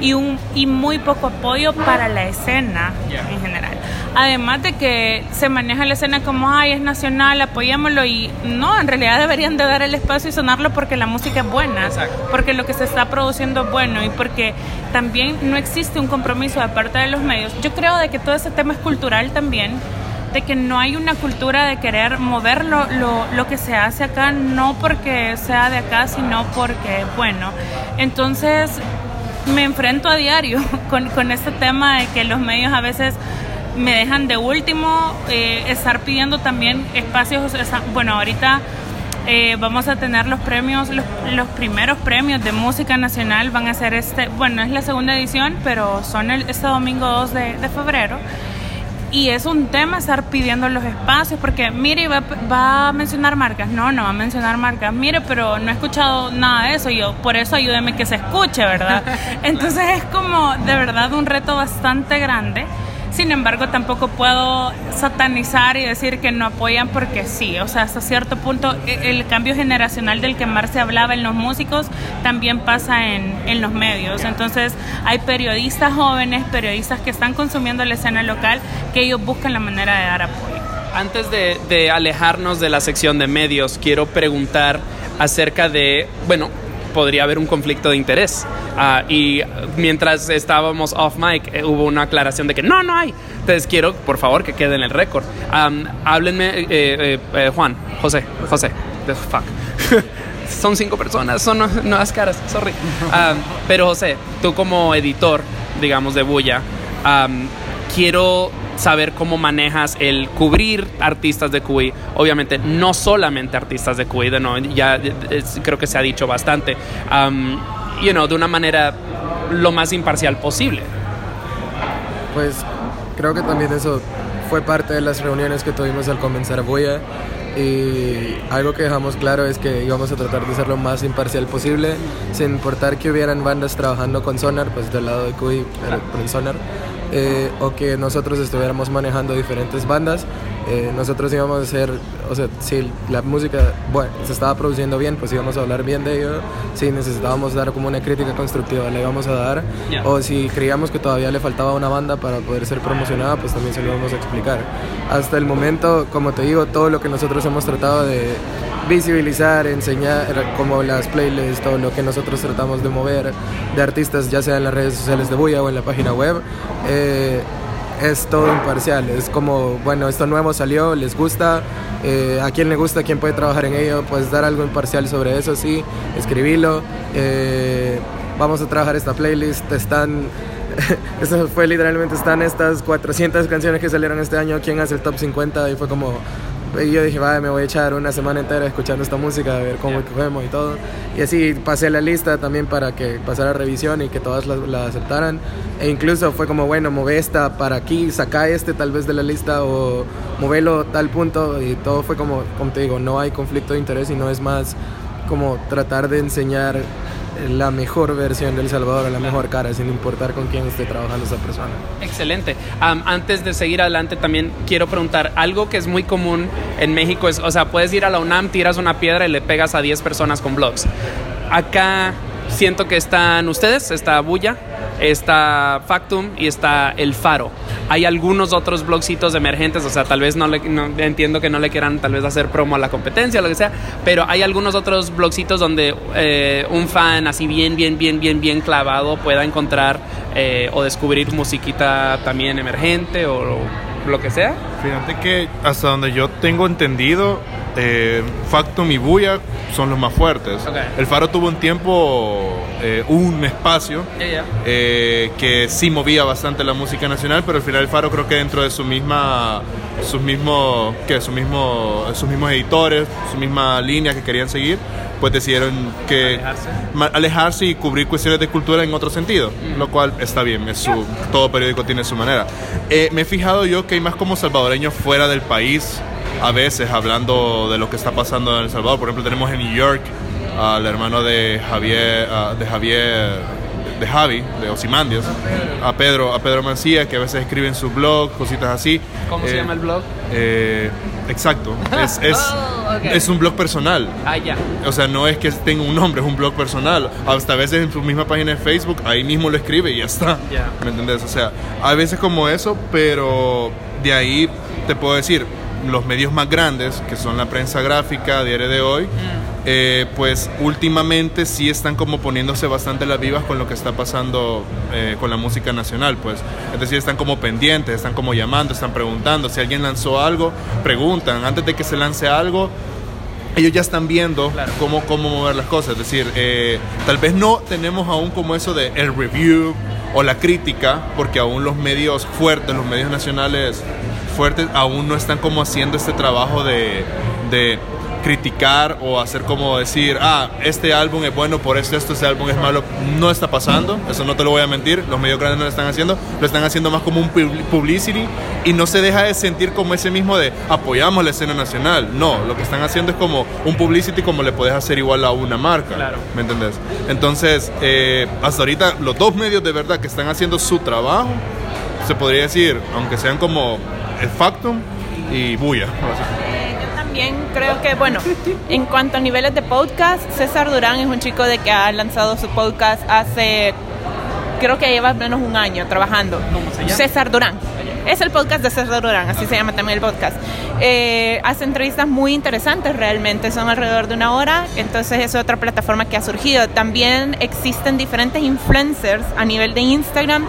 Speaker 4: y, un, y muy poco apoyo para la escena en general. Además de que se maneja la escena como, ay, es nacional, apoyémoslo y no, en realidad deberían de dar el espacio y sonarlo porque la música es buena, porque lo que se está produciendo es bueno y porque también no existe un compromiso de parte de los medios. Yo creo de que todo ese tema es cultural también, de que no hay una cultura de querer mover lo, lo, lo que se hace acá, no porque sea de acá, sino porque bueno. Entonces, me enfrento a diario (laughs) con, con este tema de que los medios a veces me dejan de último, eh, estar pidiendo también espacios, bueno, ahorita eh, vamos a tener los premios, los, los primeros premios de música nacional van a ser este, bueno, es la segunda edición, pero son el, este domingo 2 de, de febrero. Y es un tema estar pidiendo los espacios, porque mire, va, va a mencionar marcas. No, no va a mencionar marcas. Mire, pero no he escuchado nada de eso. Y yo, por eso ayúdeme que se escuche, ¿verdad? (laughs) Entonces es como de verdad un reto bastante grande. Sin embargo, tampoco puedo satanizar y decir que no apoyan porque sí. O sea, hasta cierto punto e- el cambio generacional del que Marce hablaba en los músicos también pasa en, en los medios. Entonces, hay periodistas jóvenes, periodistas que están consumiendo la escena local, que ellos buscan la manera de dar apoyo.
Speaker 1: Antes de, de alejarnos de la sección de medios, quiero preguntar acerca de, bueno, podría haber un conflicto de interés. Ah, y mientras estábamos off mic, eh, hubo una aclaración de que no, no hay. Entonces quiero, por favor, que quede en el récord. Am, háblenme, eh, eh, eh, Juan, José, José, the fuck. (laughs) son cinco personas, son nuevas caras, sorry. (laughs) Am, pero José, tú como editor, digamos, de Bulla, am, quiero saber cómo manejas el cubrir artistas de QI. Obviamente, no solamente artistas de QI, de no, ya eh, es- creo que se ha dicho bastante. Am, you know, de una manera lo más imparcial posible.
Speaker 6: Pues creo que también eso fue parte de las reuniones que tuvimos al comenzar Bulla y algo que dejamos claro es que íbamos a tratar de ser lo más imparcial posible, sin importar que hubieran bandas trabajando con Sonar, pues del lado de Cuy, pero el Sonar, eh, o que nosotros estuviéramos manejando diferentes bandas. eh, nosotros íbamos a hacer, o sea, si la música bueno, se estaba produciendo bien, pues íbamos a hablar bien de ello. Si necesitábamos dar como una crítica constructiva, la íbamos a dar. O si creíamos que todavía le faltaba una banda para poder ser promocionada, pues también se lo vamos a explicar. Hasta el momento, como te digo, todo lo que nosotros hemos tratado de visibilizar, enseñar, como las playlists, todo lo que nosotros tratamos de mover de artistas, ya sea en las redes sociales de Buya o en la página web, eh, es todo imparcial. Es como, bueno, esto nuevo salió, les gusta, eh, a quién le gusta, quién puede trabajar en ello, pues dar algo imparcial sobre eso, sí, escribirlo. eh, vamos a trabajar esta playlist, están... (laughs) Eso fue literalmente, están estas 400 canciones que salieron este año, quién hace el top 50 y fue como... Y yo dije, vaya, me voy a echar una semana entera escuchando esta música, a ver cómo cogemos y todo. Y así pasé la lista también para que pasara revisión y que todas la, la aceptaran. E incluso fue como, bueno, move esta para aquí, saca este tal vez de la lista o movelo tal punto. Y todo fue como, como te digo, no hay conflicto de interés y no es más como tratar de enseñar la mejor versión del Salvador, la mejor cara, sin importar con quién esté trabajando esa persona.
Speaker 1: Excelente. Antes de seguir adelante, también quiero preguntar, algo que es muy común en México es, o sea, puedes ir a la UNAM, tiras una piedra y le pegas a 10 personas con blogs. Acá, siento que están ustedes, está Bulla, está Factum y está El Faro. Hay algunos otros blogcitos emergentes, o sea, tal vez no, le, no- entiendo que no le quieran tal vez hacer promo a la competencia o lo que sea, pero hay algunos otros blogcitos donde eh, un fan así bien, bien, bien, bien, bien clavado pueda encontrar eh, o descubrir musiquita también emergente o lo que sea.
Speaker 3: Fíjate que hasta donde yo tengo entendido, eh, Factum y Buya son los más fuertes. El Faro tuvo un tiempo, eh, un espacio eh, que sí movía bastante la música nacional, pero al final el Faro creo que dentro de su misma, sus mismos, que su mismo, sus mismos editores, su misma línea que querían seguir, pues decidieron que
Speaker 1: Alejarse.
Speaker 3: y cubrir cuestiones de cultura en otro sentido, lo cual está bien, es su, todo periódico tiene su manera. Eh, me he fijado yo que hay más como salvadoreños fuera del país, a veces hablando de lo que está pasando en El Salvador. Por ejemplo, tenemos en New York al hermano de Javier, ah, de Javier, de Javi, de Osimandias, a Pedro, a Pedro Mancía, que a veces escribe en su blog, cositas así.
Speaker 1: ¿Cómo se
Speaker 3: Eh,
Speaker 1: llama el blog?
Speaker 3: eh, exacto, es, (laughs) es,
Speaker 1: Oh,
Speaker 3: es un blog personal.
Speaker 1: Ah, ya.
Speaker 3: O sea, no es que tenga un nombre, es un blog personal. Hasta a veces en su misma página de Facebook, ahí mismo lo escribe y ya está.
Speaker 1: Ya.
Speaker 3: ¿Me entendés? O sea, a veces como eso, pero de ahí te puedo decir, los medios más grandes, que son la prensa gráfica, diario de hoy, eh, pues últimamente sí están como poniéndose bastante las vivas con lo que está pasando eh, con la música nacional, pues. Es decir, están como pendientes, están como llamando, están preguntando. Si alguien lanzó algo, preguntan. Antes de que se lance algo, ellos ya están viendo cómo, cómo mover las cosas. Es decir, eh, tal vez no tenemos aún como eso de el review o la crítica, porque aún los medios fuertes, los medios nacionales fuertes, aún no están como haciendo este trabajo de, de criticar o hacer como decir, ah, este álbum es bueno por esto, esto, este álbum es malo. No está pasando, eso no te lo voy a mentir, los medios grandes no lo están haciendo, lo están haciendo más como un pub- publicity y no se deja de sentir como ese mismo de apoyamos la escena nacional. No, lo que están haciendo es como un publicity como le puedes hacer igual a una marca.
Speaker 1: Claro.
Speaker 3: ¿Me entendés? Entonces, eh, hasta ahorita los dos medios de verdad que están haciendo su trabajo, se podría decir, aunque sean como Factum y Buya.
Speaker 5: Eh, yo también creo que, bueno, en cuanto a niveles de podcast, César Durán es un chico de que ha lanzado su podcast hace, creo que lleva menos un año trabajando. César Durán. Es el podcast de César Durán, así se llama también el podcast. Eh, hace entrevistas muy interesantes realmente, son alrededor de una hora, entonces es otra plataforma que ha surgido. También existen diferentes influencers a nivel de Instagram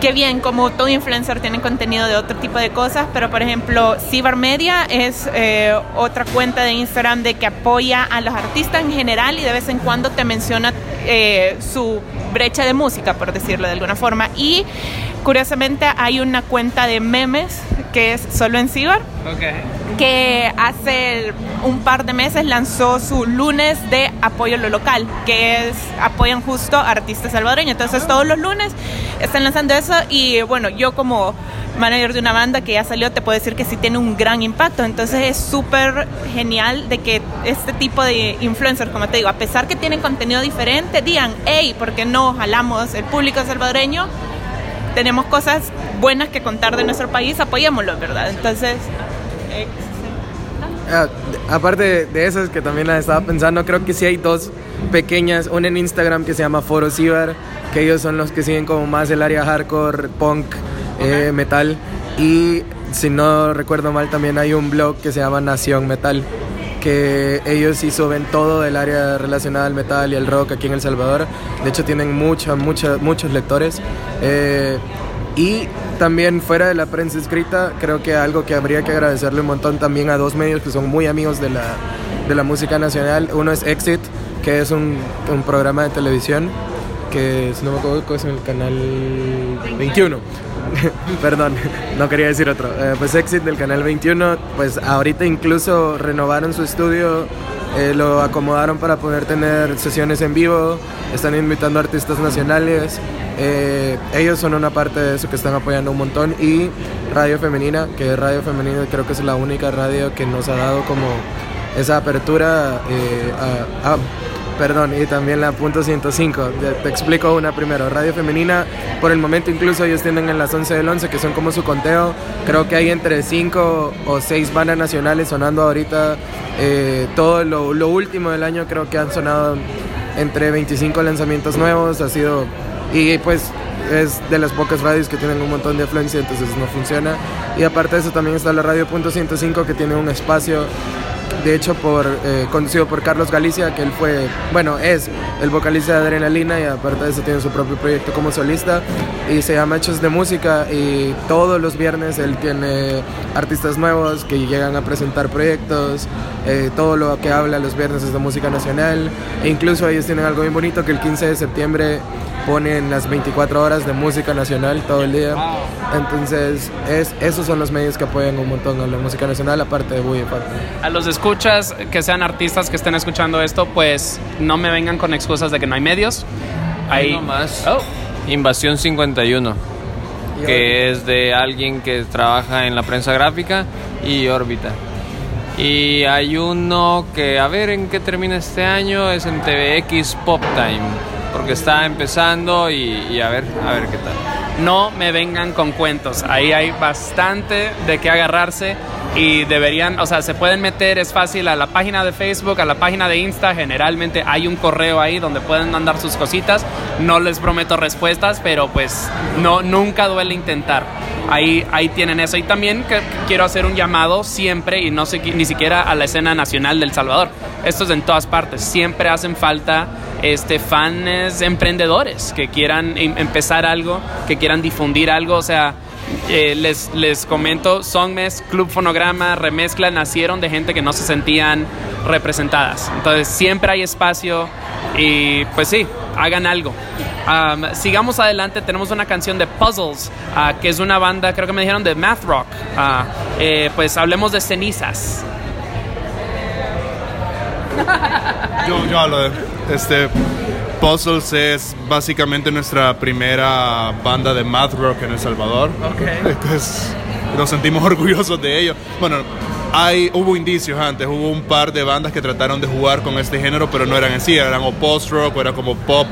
Speaker 5: que bien, como todo influencer tiene contenido de otro tipo de cosas, pero por ejemplo, Cibar Media es eh, otra cuenta de Instagram de que apoya a los artistas en general y de vez en cuando te menciona eh, su brecha de música, por decirlo de alguna forma. Y curiosamente hay una cuenta de memes que es solo en Cibar que hace un par de meses lanzó su lunes de apoyo a lo local, que es apoyan justo a artistas salvadoreños. Entonces todos los lunes están lanzando eso y bueno, yo como manager de una banda que ya salió te puedo decir que sí tiene un gran impacto. Entonces es súper genial de que este tipo de influencers, como te digo, a pesar que tienen contenido diferente, digan, hey, ¿por qué no jalamos el público salvadoreño? Tenemos cosas buenas que contar de nuestro país, apoyémoslo, ¿verdad? Entonces...
Speaker 6: de- aparte de, de esas que también las estaba pensando, creo que sí hay dos pequeñas, una en Instagram que se llama Foro Cibar, que ellos son los que siguen como más el área hardcore, punk, eh, metal. Y si no recuerdo mal, también hay un blog que se llama Nación Metal, que ellos sí suben todo del área relacionada al metal y al rock aquí en El Salvador. De hecho, tienen mucha, mucha, muchos lectores. Eh, y también fuera de la prensa escrita, creo que algo que habría que agradecerle un montón también a dos medios que son muy amigos de la, de la música nacional. Uno es Exit, que es un, un programa de televisión que, si no me equivoco, es en el canal 21. (laughs) Perdón, no quería decir otro. Eh, pues Exit del canal 21, pues ahorita incluso renovaron su estudio, eh, lo acomodaron para poder tener sesiones en vivo, están invitando artistas nacionales. eh, ellos son una parte de eso que están apoyando un montón. Y Radio Femenina, que Radio Femenina creo que es la única radio que nos ha dado como esa apertura a Perdón, y también la punto 105. Te, te explico una primero. Radio Femenina, por el momento incluso ellos tienen en las 11 del 11, que son como su conteo. Creo que hay entre 5 o 6 bandas nacionales sonando ahorita. eh, todo lo, lo último del año creo que han sonado entre 25 lanzamientos nuevos, ha sido, y pues es de las pocas radios que tienen un montón de afluencia, entonces no funciona. Y aparte de eso también está la radio Punto 105 que tiene un espacio, de hecho por, eh, conducido por Carlos Galicia, que él fue, bueno, es el vocalista de Adrenalina y aparte de eso tiene su propio proyecto como solista y se llama Hechos de Música y todos los viernes él tiene artistas nuevos que llegan a presentar proyectos, eh, todo lo que habla los viernes es de música nacional e incluso ellos tienen algo bien bonito que el 15 de septiembre ponen las 24 horas de música nacional todo el día. Entonces, es, esos son los medios que apoyan un montón a la música nacional, aparte de Buy
Speaker 1: A los escuchas que sean artistas que estén escuchando esto, pues no me vengan con excusas de que no hay medios. Hay
Speaker 7: más. Invasión 51, que es de alguien que trabaja en la prensa gráfica y órbita. Y hay uno que, a ver en qué termina este año, es en TVX Pop Time, porque está empezando y, y a ver, a ver qué tal.
Speaker 1: no me vengan con cuentos. Ahí hay bastante de qué agarrarse y deberían, o sea, se pueden meter, es fácil, a la página de Facebook, a la página de Insta, generalmente hay un correo ahí donde pueden mandar sus cositas. No les prometo respuestas, pero pues no, nunca duele intentar. Ahí, ahí tienen eso. Y también quiero hacer un llamado siempre, y no sé, ni siquiera a la escena nacional del Salvador. Esto es en todas partes. Siempre hacen falta este, fans emprendedores que quieran em- empezar algo, que quieran difundir algo. O sea, eh, les, les comento, Songmes, Club Fonograma, Remezcla nacieron de gente que no se sentían representadas. Entonces siempre hay espacio y pues sí, hagan algo. Am, sigamos adelante, tenemos una canción de Puzzles, ah, que es una banda, creo que me dijeron de Math Rock. Ah, eh, pues hablemos de cenizas.
Speaker 3: Yo, yo hablo de este Puzzles es básicamente nuestra primera banda de math rock en El Salvador. Entonces, nos sentimos (laughs) orgullosos de ello. Bueno, hay, hubo indicios antes, hubo un par de bandas que trataron de jugar con este género, pero no eran en sí, eran o post rock o era como pop,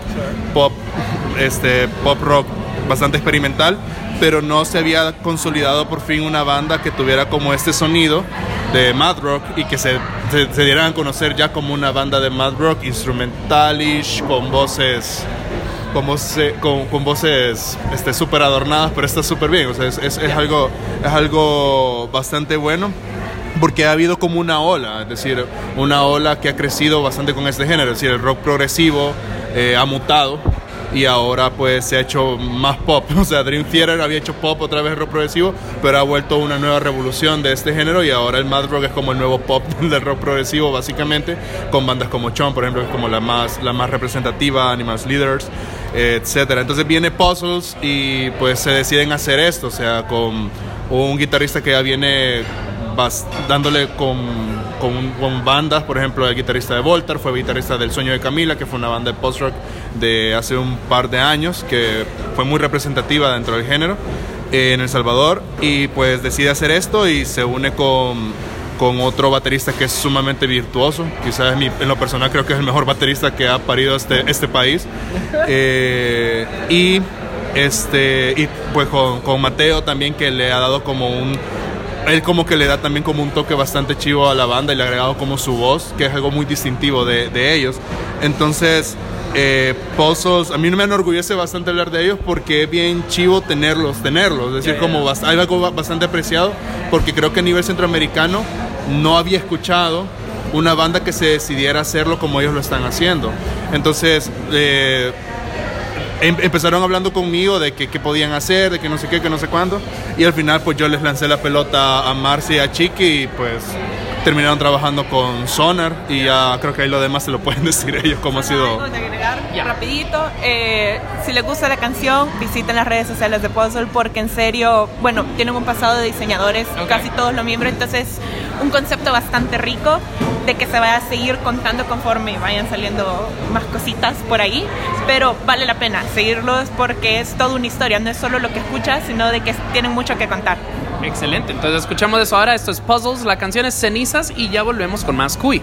Speaker 3: pop, (laughs) este, pop rock bastante experimental, pero no se había consolidado por fin una banda que tuviera como este sonido de mad rock y que se, se, se dieran a conocer ya como una banda de mad rock instrumentalish con voces con, voce- con, con voces este, súper adornadas, pero está súper bien. O sea, es, es- es algo, es algo bastante bueno. Porque ha habido como una ola, es decir, una ola que ha crecido bastante con este género, es decir, el rock progresivo eh, ha mutado y ahora pues se ha hecho más pop. (laughs) O sea, Dream Theater había hecho pop otra vez rock progresivo, pero ha vuelto una nueva revolución de este género y ahora el mad rock es como el nuevo pop (laughs) del rock progresivo básicamente, con bandas como Chon, por ejemplo, que es como la más, la más representativa, Animals Leaders, etcétera. Entonces viene Puzzles y pues se deciden hacer esto, o sea, con un guitarrista que ya viene dándole con, con, con bandas, por ejemplo, el guitarrista de Voltar fue guitarrista del Sueño de Camila, que fue una banda de post-rock de hace un par de años, que fue muy representativa dentro del género eh, en El Salvador, y pues decide hacer esto y se une con, con otro baterista que es sumamente virtuoso, quizás mi- en lo personal creo que es el mejor baterista que ha parido este, este país, (laughs) Eh, y este y pues con, con Mateo también que le ha dado como un él como que le da también como un toque bastante chivo a la banda y le ha agregado como su voz, que es algo muy distintivo de, de ellos. Entonces, eh, Puzzles, a mí me enorgullece bastante hablar de ellos porque es bien chivo tenerlos, tenerlos. Es decir, como hay algo ba- bastante apreciado porque creo que a nivel centroamericano no había escuchado una banda que se decidiera hacerlo como ellos lo están haciendo. Entonces, eh, empezaron hablando conmigo de que qué podían hacer, de que no sé qué, que no sé cuándo. Y al final pues yo les lancé la pelota a Marcy y a Chiqui y pues terminaron trabajando con Sonar y ya creo que ahí lo demás se lo pueden (laughs) decir ellos cómo ha sido.
Speaker 5: Algo de agregar rapidito. eh, si les gusta la canción, visiten las redes sociales de Puzzle porque en serio, bueno, tienen un pasado de diseñadores, casi todos los miembros, entonces un concepto bastante rico de que se vaya a seguir contando conforme vayan saliendo más cositas por ahí, pero vale la pena seguirlos porque es toda una historia, no es solo lo que escuchas, sino de que tienen mucho que contar.
Speaker 1: Excelente, entonces escuchamos eso ahora. Esto es Puzzles, la canción es Cenizas y ya volvemos con más Cuy.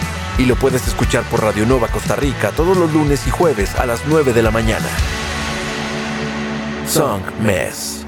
Speaker 19: y lo puedes escuchar por Radio Nova Costa Rica todos los lunes y jueves a las 9 de la mañana. Song Mess.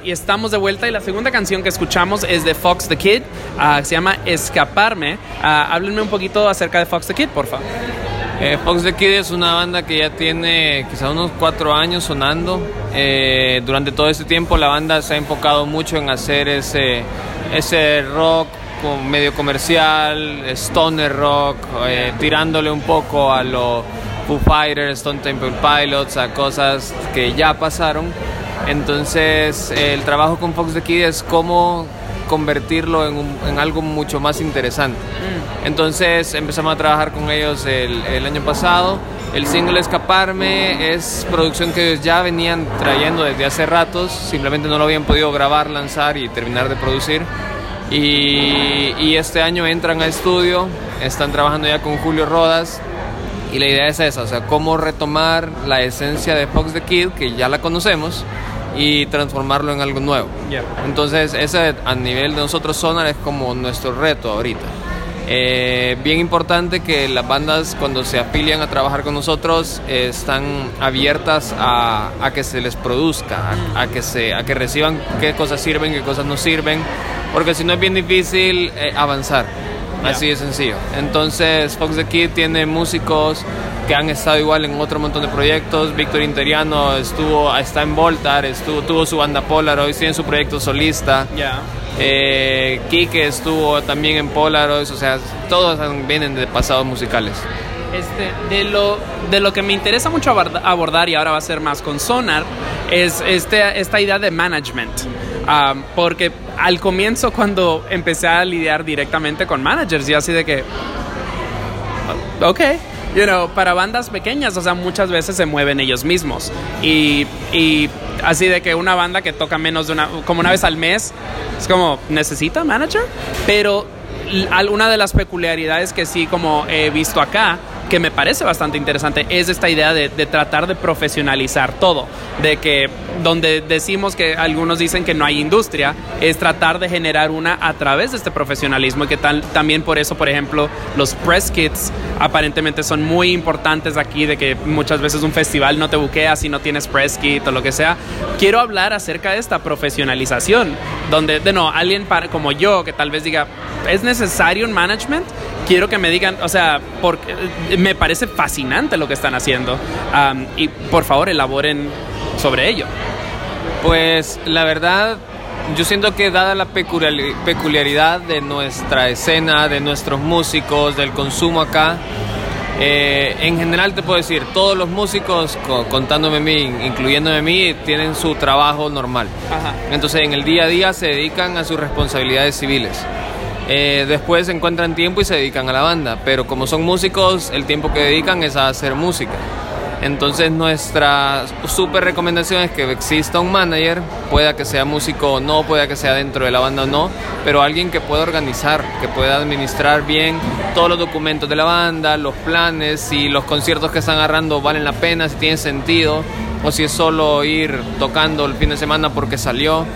Speaker 20: Y
Speaker 1: estamos de vuelta y la segunda canción que escuchamos es de Fox the Kid, ah, se llama Escaparme. Ah, háblenme un poquito acerca de Fox the Kid, por favor.
Speaker 7: Eh, Fox the Kid es una banda que ya tiene quizá unos cuatro años sonando. Eh, durante todo este tiempo la banda se ha enfocado mucho en hacer ese, ese rock medio comercial, stoner rock, eh, tirándole un poco a lo Foo Fighters, Stone Temple Pilots, a cosas que ya pasaron. Entonces el trabajo con Fox the Kid es cómo convertirlo en, un- en algo mucho más interesante. Entonces empezamos a trabajar con ellos el, el año pasado. El single Escaparme es producción que ellos ya venían trayendo desde hace ratos, simplemente no lo habían podido grabar, lanzar y terminar de producir. Y, y este año entran a estudio, están trabajando ya con Julio Rodas, y la idea es esa, o sea, cómo retomar la esencia de Fox the Kid, que ya la conocemos, y transformarlo en algo nuevo. Entonces, ese a nivel de nosotros Sonar es como nuestro reto ahorita. Eh, bien importante que las bandas cuando se afilian a trabajar con nosotros eh, están abiertas a, a que se les produzca, a, a que se, a que reciban qué cosas sirven, qué cosas no sirven, porque si no es bien difícil eh, avanzar. Así de sencillo. Entonces, Fox the Kid tiene músicos que han estado igual en otro montón de proyectos. Víctor Interiano estuvo, está en Voltar, estuvo, tuvo su banda Polaroid, tiene su proyecto solista. Eh, Kike estuvo también en Polaroid, o sea, todos vienen de pasados musicales.
Speaker 1: Este, de, lo, de lo que me interesa mucho abord- abordar y ahora va a ser más con Sonar es este, esta idea de management. Um, porque al comienzo cuando empecé a lidiar directamente con managers, yo así de que, ok, you know, para bandas pequeñas, o sea, muchas veces se mueven ellos mismos. Y, y así de que una banda que toca menos de una, como una vez al mes, es como, ¿necesita manager? Pero l- al- una de las peculiaridades que sí como he visto acá, que me parece bastante interesante, es esta idea de, de tratar de profesionalizar todo. De que donde decimos que algunos dicen que no hay industria, es tratar de generar una a través de este profesionalismo y que tal, también por eso, por ejemplo, los press kits aparentemente son muy importantes aquí, de que muchas veces un festival no te buquea si no tienes press kit o lo que sea. Quiero hablar acerca de esta profesionalización, donde, de no, alguien para, como yo que tal vez diga, ¿es necesario un management? Quiero que me digan, o sea, porque me parece fascinante lo que están haciendo y por favor elaboren sobre ello.
Speaker 7: Pues la verdad, yo siento que dada la peculiari- peculiaridad de nuestra escena, de nuestros músicos, del consumo acá, eh, en general te puedo decir, todos los músicos, co- contándome a mí, incluyéndome a mí, tienen su trabajo normal. Entonces en el día a día se dedican a sus responsabilidades civiles. Eh, después encuentran tiempo y se dedican a la banda, pero como son músicos, el tiempo que dedican es a hacer música. Entonces nuestra super recomendación es que exista un manager, pueda que sea músico o no, pueda que sea dentro de la banda o no, pero alguien que pueda organizar, que pueda administrar bien todos los documentos de la banda, los planes, si los conciertos que están agarrando valen la pena, si tienen sentido, o si es solo ir tocando el fin de semana porque salió.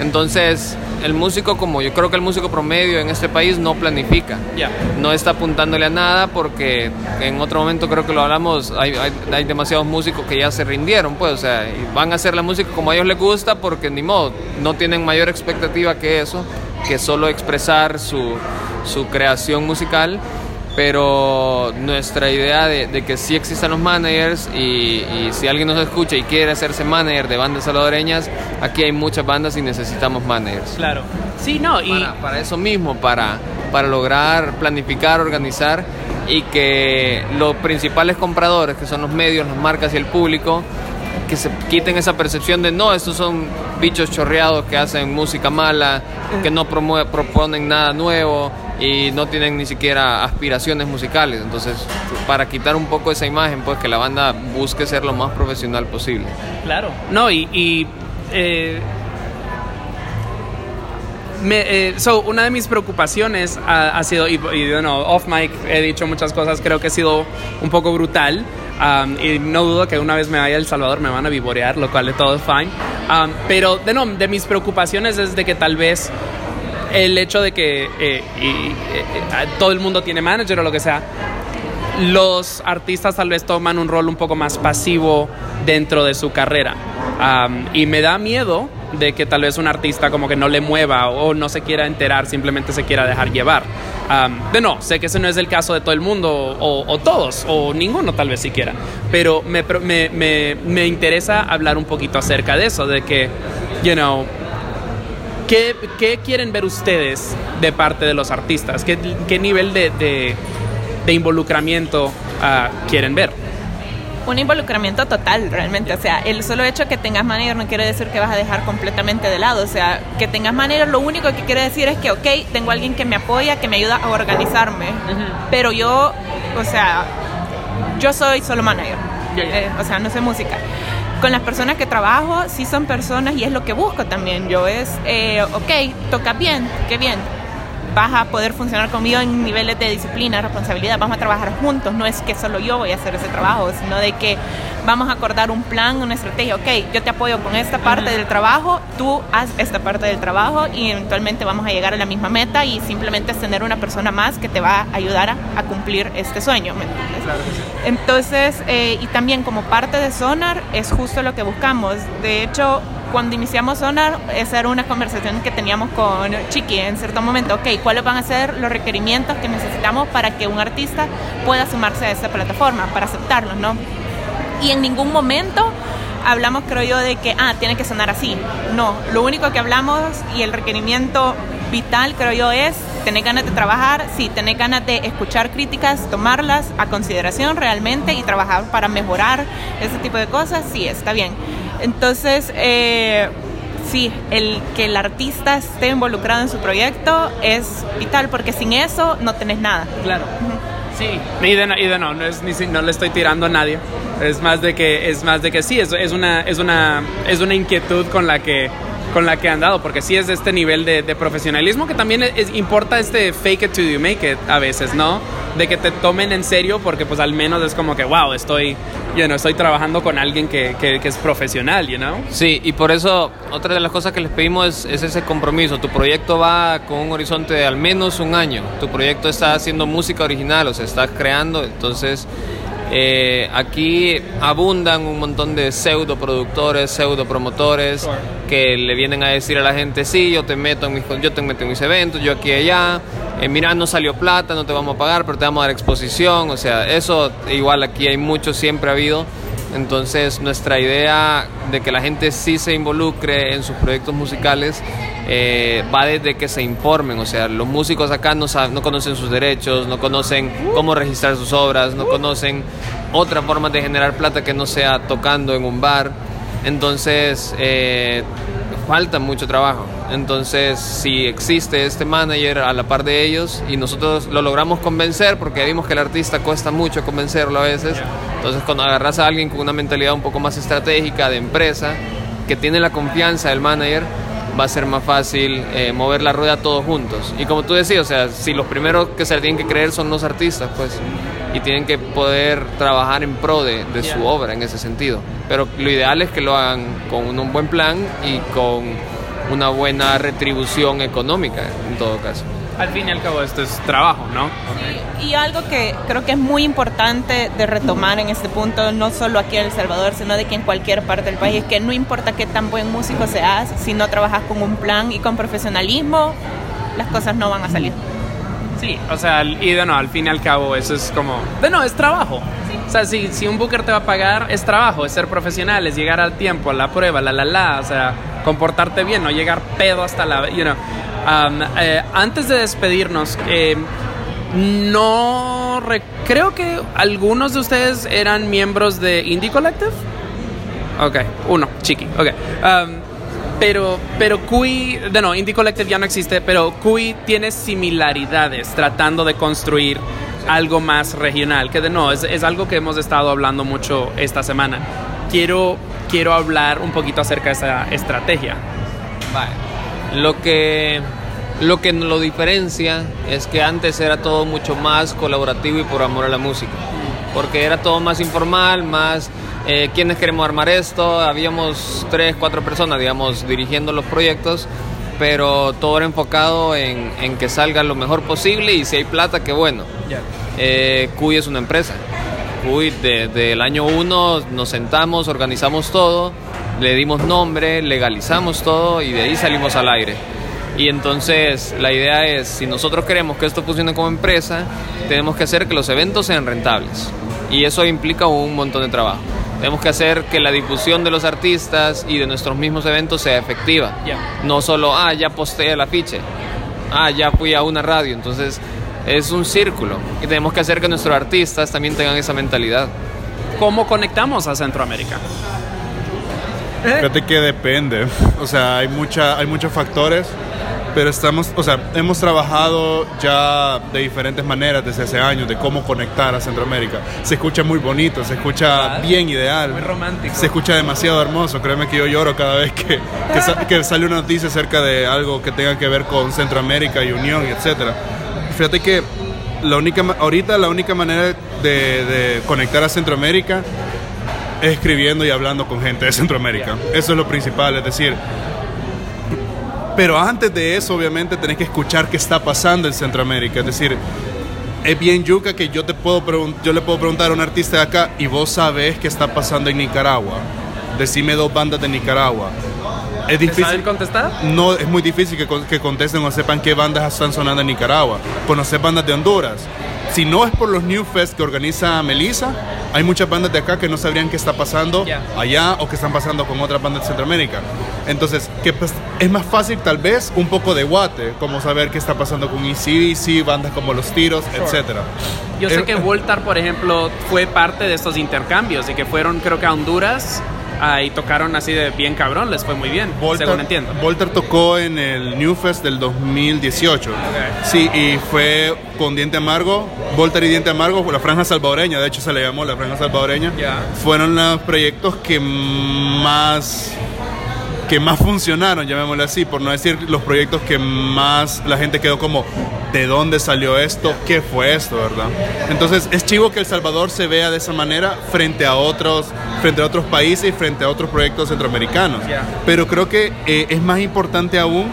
Speaker 7: Entonces, el músico, como yo creo que el músico promedio en este país no planifica. No está apuntándole a nada porque en otro momento creo que lo hablamos, hay, hay, hay demasiados músicos que ya se rindieron, pues, o sea, y van a hacer la música como a ellos les gusta porque ni modo, no tienen mayor expectativa que eso, que solo expresar su, su creación musical. Pero nuestra idea de, de que sí existan los managers y, y si alguien nos escucha y quiere hacerse manager de bandas salvadoreñas, aquí hay muchas bandas y necesitamos managers.
Speaker 1: Claro. Sí, no, y...
Speaker 7: Para, para eso mismo, para, para lograr planificar, organizar y que los principales compradores, que son los medios, las marcas y el público, que se quiten esa percepción de no, estos son bichos chorreados que hacen música mala, que no promue- proponen nada nuevo y no tienen ni siquiera aspiraciones musicales. Entonces, para quitar un poco esa imagen, pues que la banda busque ser lo más profesional posible.
Speaker 1: Claro. No, y, y, eh, me, eh, so, una de mis preocupaciones ha, ha sido, y, y bueno, off mic he dicho muchas cosas, creo que ha sido un poco brutal. um, y no dudo que una vez me vaya a El Salvador me van a vivorear, lo cual es todo fine. Um, pero de, no, de mis preocupaciones es de que tal vez el hecho de que eh, eh, eh, todo el mundo tiene manager o lo que sea, los artistas tal vez toman un rol un poco más pasivo dentro de su carrera. Y me da miedo de que tal vez un artista como que no le mueva o no se quiera enterar, simplemente se quiera dejar llevar. Am, de no, sé que ese no es el caso de todo el mundo o, o todos o ninguno tal vez siquiera. Pero me, me, me, me interesa hablar un poquito acerca de eso, de que, you know, ¿Qué, qué quieren ver ustedes de parte de los artistas? ¿Qué, qué nivel de, de- de involucramiento ah, quieren ver?
Speaker 5: un involucramiento total realmente. O sea, el solo hecho que tengas manager no quiere decir que vas a dejar completamente de lado. O sea, que tengas manager lo único que quiere decir es que, ok, tengo alguien que me apoya, que me ayuda a organizarme. Pero yo, o sea, yo soy solo manager. Eh, o sea, no sé música. Con las personas que trabajo, sí son personas y es lo que busco también. Yo es, eh, ok, toca bien, qué bien vas a poder funcionar conmigo en niveles de disciplina, responsabilidad, vamos a trabajar juntos, no es que solo yo voy a hacer ese trabajo, sino de que vamos a acordar un plan, una estrategia, ok, yo te apoyo con esta parte del trabajo, tú haz esta parte del trabajo y eventualmente vamos a llegar a la misma meta y simplemente es tener una persona más que te va a ayudar a, a cumplir este sueño, ¿me entiendes? Entonces, eh, y también como parte de Sonar es justo lo que buscamos, de hecho, cuando iniciamos Sonar, esa era una conversación que teníamos con Chiqui en cierto momento. Ok, ¿cuáles van a ser los requerimientos que necesitamos para que un artista pueda sumarse a esta plataforma, para aceptarlos, ¿no? Y en ningún momento hablamos, creo yo, de que, ah, tiene que sonar así. No, lo único que hablamos y el requerimiento vital, creo yo, es tener ganas de trabajar, sí, tener ganas de escuchar críticas, tomarlas a consideración realmente y trabajar para mejorar ese tipo de cosas, sí, está bien. Entonces, eh, sí, el que el artista esté involucrado en su proyecto es vital, porque sin eso no tenés nada.
Speaker 1: Claro. Y de, no- y de no, no, es, ni no le estoy tirando a nadie. Es más de que, es más de que sí, es, es una, es una, es una inquietud con la que, con la que han dado, porque sí es de este nivel de, de profesionalismo que también es- importa este fake it till you make it a veces, ¿no? De que te tomen en serio, porque pues al menos es como que, wow, estoy, you know, estoy trabajando con alguien que, que, que es profesional, you know?
Speaker 7: Sí, y por eso otra de las cosas que les pedimos es, es ese compromiso. Tu proyecto va con un horizonte de al menos un año. Tu proyecto está haciendo música original, o sea, estás creando. Entonces, eh, aquí abundan un montón de pseudo productores, pseudo promotores que le vienen a decir a la gente, sí, yo te meto en mis, yo te meto en mis eventos, yo aquí y allá. Eh, mira, no salió plata, no te vamos a pagar, pero te vamos a dar exposición. O sea, eso igual aquí hay mucho, siempre ha habido. Entonces nuestra idea de que la gente sí se involucre en sus proyectos musicales eh, va desde que se informen, o sea, los músicos acá no, sab- no conocen sus derechos, no conocen cómo registrar sus obras, no conocen otra forma de generar plata que no sea tocando en un bar. Entonces, eh, falta mucho trabajo. Entonces, si existe este manager a la par de ellos y nosotros lo logramos convencer, porque vimos que el artista cuesta mucho convencerlo a veces, entonces cuando agarras a alguien con una mentalidad un poco más estratégica de empresa, que tiene la confianza del manager, va a ser más fácil eh, mover la rueda todos juntos. Y como tú decías, o sea, si los primeros que se tienen que creer son los artistas, pues, y tienen que poder trabajar en pro de, de su obra en ese sentido. Pero lo ideal es que lo hagan con un, buen plan y con una buena retribución económica, en todo caso.
Speaker 1: Al fin y al cabo esto es trabajo, ¿no?
Speaker 5: Y algo que creo que es muy importante de retomar en este punto, no solo aquí en El Salvador, sino de que en cualquier parte del país, es que no importa qué tan buen músico seas, si no trabajas con un plan y con profesionalismo, las cosas no van a salir.
Speaker 1: Sí, o sea, y de no, al fin y al cabo eso es como, de no, es trabajo. O sea, si, si un booker te va a pagar, es trabajo, es ser profesional, es llegar al tiempo, a la prueba, la la la, o sea, comportarte bien, no llegar pedo hasta la, you know. Um, eh, antes de despedirnos, eh, no re- creo que algunos de ustedes eran miembros de Indie Collective. Ok, uno, chiqui, ok. Um, pero, pero Kui, de no, Indie Collective ya no existe, pero Kui tiene similaridades tratando de construir algo más regional, que de no, es, es algo que hemos estado hablando mucho esta semana. Quiero, quiero hablar un poquito acerca de esa estrategia.
Speaker 7: Vale. Lo que, lo que lo diferencia es que antes era todo mucho más colaborativo y por amor a la música. Porque era todo más informal, más eh, quienes queremos armar esto. Habíamos tres, cuatro personas, digamos, dirigiendo los proyectos, pero todo era enfocado en, en que salga lo mejor posible y si hay plata, qué bueno. Eh, Cuy es una empresa. Cuy, desde el año uno nos sentamos, organizamos todo, le dimos nombre, legalizamos todo y de ahí salimos al aire. Y entonces la idea es, si nosotros queremos que esto funcione como empresa, tenemos que hacer que los eventos sean rentables. Y eso implica un montón de trabajo. Tenemos que hacer que la difusión de los artistas y de nuestros mismos eventos sea efectiva. No solo, ah, ya posteé el afiche, ah, ya fui a una radio. Entonces es un círculo y tenemos que hacer que nuestros artistas también tengan esa mentalidad.
Speaker 1: cómo conectamos a Centroamérica.
Speaker 3: Fíjate que depende. (laughs) O sea, hay, mucha, hay muchos factores, pero estamos, o sea, hemos trabajado ya de diferentes maneras desde hace años de cómo conectar a Centroamérica. Se escucha muy bonito, se escucha bien ideal.
Speaker 1: Muy romántico.
Speaker 3: Se escucha demasiado hermoso. Créeme que yo lloro cada vez que, que, sa- que sale una noticia acerca de algo que tenga que ver con Centroamérica y Unión, etcétera. Fíjate que la única, ahorita la única manera de, de conectar a Centroamérica es escribiendo y hablando con gente de Centroamérica. Eso es lo principal, es decir, pero antes de eso, obviamente, tenés que escuchar qué está pasando en Centroamérica. Es decir, es bien yuca que yo, te puedo yo le puedo preguntar a un artista de acá y vos sabés qué está pasando en Nicaragua. Decime dos bandas de Nicaragua. Es
Speaker 1: ¿Te
Speaker 3: difícil.
Speaker 1: saben contestar?
Speaker 3: No, es muy difícil que, que contesten o sepan qué bandas están sonando en Nicaragua. Conocer bandas de Honduras. Si no es por los New Fest que organiza Melissa, hay muchas bandas de acá que no sabrían qué está pasando allá o qué están pasando con otras bandas de Centroamérica. Entonces, que pues, es más fácil tal vez un poco de guate, como saber qué está pasando con ECDC, bandas como Los Tiros, etcétera.
Speaker 1: Yo sé
Speaker 3: Eh,
Speaker 1: que Voltar, por ejemplo, fue parte de estos intercambios y que fueron, creo que a Honduras ah, y tocaron así de bien cabrón, les fue muy bien, según entiendo.
Speaker 3: Volter tocó en el New Fest del 2018. Sí, y fue con Diente Amargo, Volter y Diente Amargo, la franja salvadoreña, de hecho se le llamó la franja salvadoreña. Fueron los proyectos que más que más funcionaron, llamémosle así, por no decir los proyectos que más la gente quedó como, ¿de dónde salió esto? ¿Qué fue esto, verdad? Entonces es chivo que El Salvador se vea de esa manera frente a otros, frente a otros países y frente a otros proyectos centroamericanos. Pero creo que eh, es más importante aún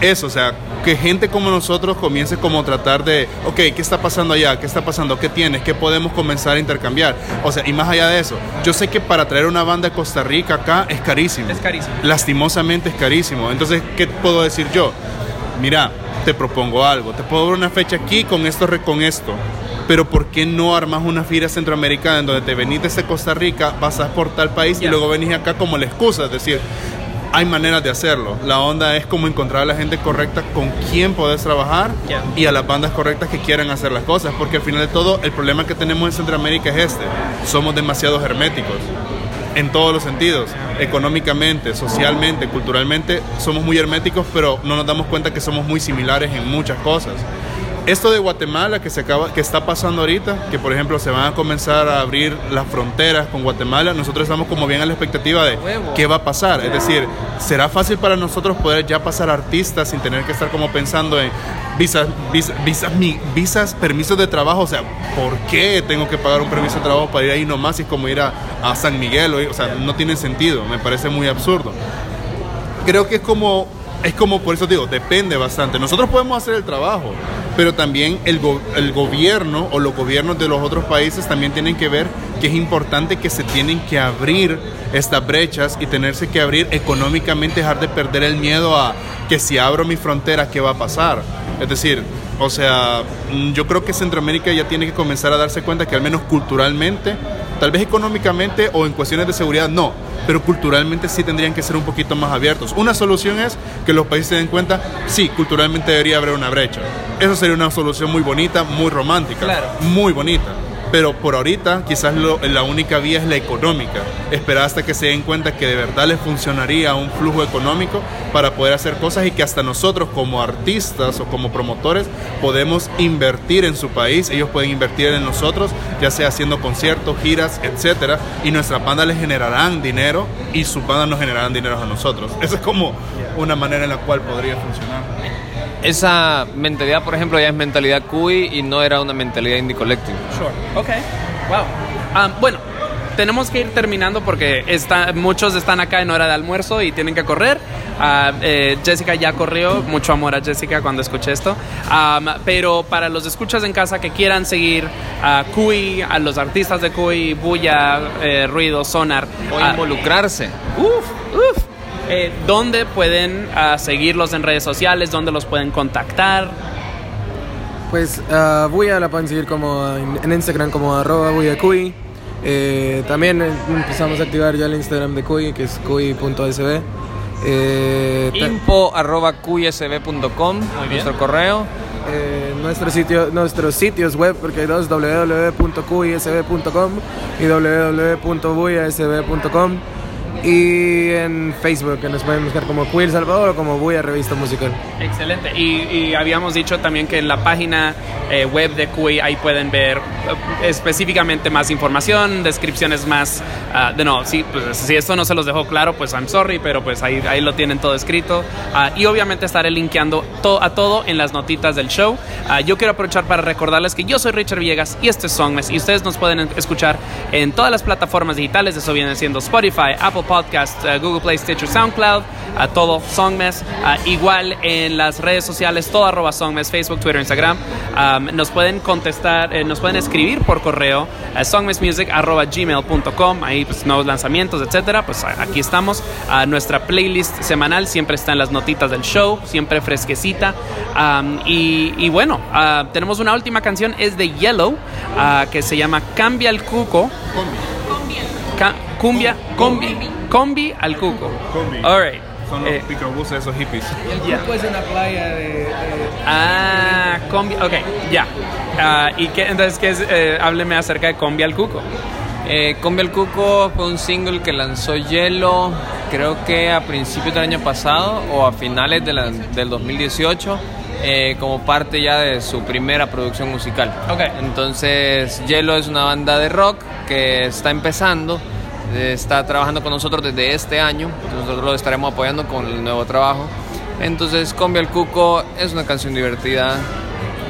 Speaker 3: eso, o sea, que gente como nosotros comience como a tratar de, ok, ¿qué está pasando allá? ¿Qué está pasando? ¿Qué tienes? ¿Qué podemos comenzar a intercambiar? O sea, y más allá de eso, yo sé que para traer una banda de Costa Rica acá es carísimo.
Speaker 1: Es carísimo.
Speaker 3: Lastimosamente es carísimo. Entonces, ¿qué puedo decir yo? Mira, te propongo algo. Te puedo dar una fecha aquí con esto, con esto. Pero ¿por qué no armas una fila centroamericana en donde te venís desde Costa Rica, pasas por tal país y luego venís acá como la excusa? Es decir, hay maneras de hacerlo. La onda es como encontrar a la gente correcta con quien podés trabajar y a las bandas correctas que quieran hacer las cosas. Porque al final de todo, el problema que tenemos en Centroamérica es este. Somos demasiado herméticos en todos los sentidos, económicamente, socialmente, culturalmente, somos muy herméticos, pero no nos damos cuenta que somos muy similares en muchas cosas. Esto de Guatemala que se acaba, que está pasando ahorita, que por ejemplo se van a comenzar a abrir las fronteras con Guatemala, nosotros estamos como bien a la expectativa de qué va a pasar. Es decir, será fácil para nosotros poder ya pasar artistas sin tener que estar como pensando en visas, visas, visas, visas, permisos de trabajo. O sea, ¿por qué tengo que pagar un permiso de trabajo para ir ahí nomás? Y es como ir a, a San Miguel. O sea, no tiene sentido. Me parece muy absurdo creo que es como, es como, por eso digo, depende bastante. Nosotros podemos hacer el trabajo, pero también el, el gobierno o los gobiernos de los otros países también tienen que ver que es importante que se tienen que abrir estas brechas y tenerse que abrir económicamente, dejar de perder el miedo a que si abro mi frontera, ¿qué va a pasar? Es decir, o sea, yo creo que Centroamérica ya tiene que comenzar a darse cuenta que al menos culturalmente, tal vez económicamente o en cuestiones de seguridad no, pero culturalmente sí tendrían que ser un poquito más abiertos. Una solución es que los países se den cuenta, sí, culturalmente debería haber una brecha. Eso sería una solución muy bonita, muy romántica, muy bonita. Pero por ahorita quizás lo- la única vía es la económica. Esperar hasta que se den cuenta que de verdad les funcionaría un flujo económico para poder hacer cosas y que hasta nosotros como artistas o como promotores podemos invertir en su país, ellos pueden invertir en nosotros, ya sea haciendo conciertos, giras, etcétera, y nuestras bandas les generarán dinero y sus bandas nos generarán dinero a nosotros. Esa es como una manera en la cual podría funcionar.
Speaker 7: Esa mentalidad, por ejemplo, ya es mentalidad CUI y no era una mentalidad indie collective.
Speaker 1: Sure. Ok. Wow. Ah, bueno, tenemos que ir terminando porque está, muchos están acá en hora de almuerzo y tienen que correr. Ah, eh, Jessica ya corrió. Mucho amor a Jessica cuando escuché esto. Am, pero para los escuchas en casa que quieran seguir a Cui, a los artistas de Cui, Bulla, eh, Ruido, Sonar.
Speaker 7: O
Speaker 1: ah,
Speaker 7: involucrarse.
Speaker 1: Uf, uf. Eh, ¿Dónde pueden ah, seguirlos en redes sociales? ¿Dónde los pueden contactar?
Speaker 6: Pues a Buya la pueden seguir como en, Instagram como arroba buyacuy. Eh, también eh, empezamos a activar ya el Instagram de Cuy, que es cuy.sb. Eh,
Speaker 7: Info arroba cuyasb.com, nuestro correo.
Speaker 6: eh, nuestro sitio, nuestros sitios web, porque hay dos, www.qisb.com y www.buyasb.com. Y en Facebook, que nos pueden buscar como Queer Salvador o como Buya Revista Musical.
Speaker 1: Excelente. Y, y habíamos dicho también que en la página eh, web de QI ahí pueden ver eh, específicamente más información, descripciones más... ah, de no, sí, pues, si esto no se los dejó claro, pues I'm sorry, pero pues ahí, ahí lo tienen todo escrito. Ah, y obviamente estaré linkeando to- a todo en las notitas del show. Ah, yo quiero aprovechar para recordarles que yo soy Richard Villegas y esto es Songmes. Y ustedes nos pueden escuchar en todas las plataformas digitales. Eso viene siendo Spotify, Apple Podcast, eh, Google Play, Stitcher, SoundCloud, a todo Songmes. Igual en las redes sociales, todo arroba Songmes, Facebook, Twitter, Instagram. Am, nos pueden contestar, eh, nos pueden escribir por correo a songmesmusic arroba. Ahí pues nuevos lanzamientos, etcétera. Pues aquí estamos. Nuestra playlist semanal siempre está en las notitas del show, siempre fresquecita. Y, bueno, tenemos una última canción, es de Yellow, que se llama Cambia el Cuco. Ca- cumbia, combi, combi al cuco. All right.
Speaker 3: Son los
Speaker 1: Eh,
Speaker 3: picabuses, esos hippies.
Speaker 1: Ya.
Speaker 6: Pues en la playa de...
Speaker 1: Ah, combi, ok, ya. Ah, ¿Y qué, entonces, qué es? Eh, hábleme acerca de combi al cuco.
Speaker 7: Eh, Combi al Cuco fue un single que lanzó Hielo, creo que a principios del año pasado o a finales de la- del 2018, eh, como parte ya de su primera producción musical. Entonces, Hielo es una banda de rock que está empezando, eh, está trabajando con nosotros desde este año, nosotros lo estaremos apoyando con el nuevo trabajo. Entonces, Combi al Cuco es una canción divertida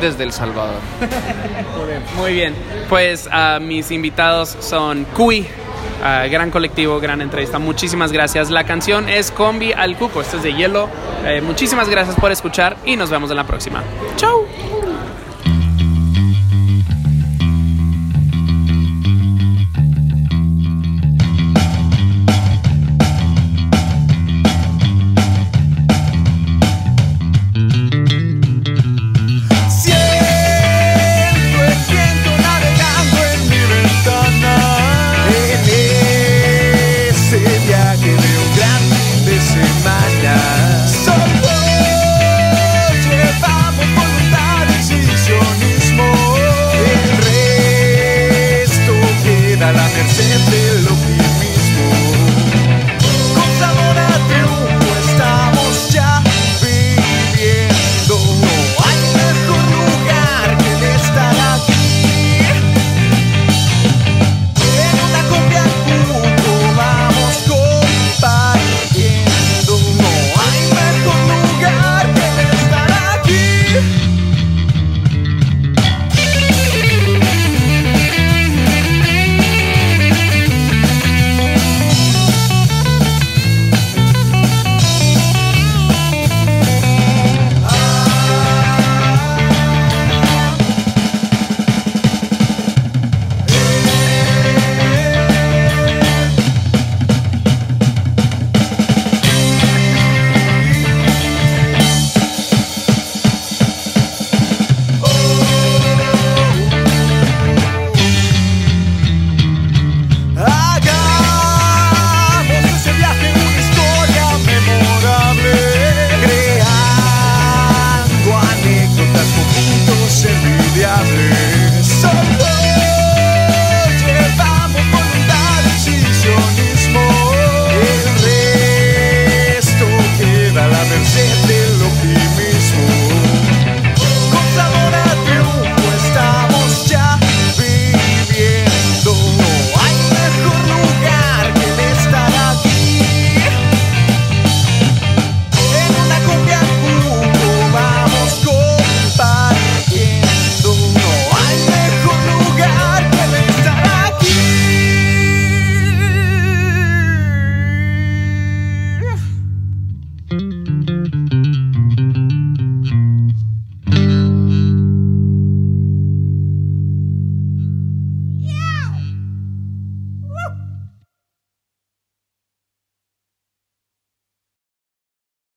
Speaker 7: desde El Salvador. (laughs)
Speaker 1: Muy bien. Pues ah, mis invitados son Cui, ah, gran colectivo, gran entrevista. Muchísimas gracias. La canción es Combi al Cuco. Este es de Hielo. Eh, muchísimas gracias por escuchar y nos vemos en la próxima. Chau.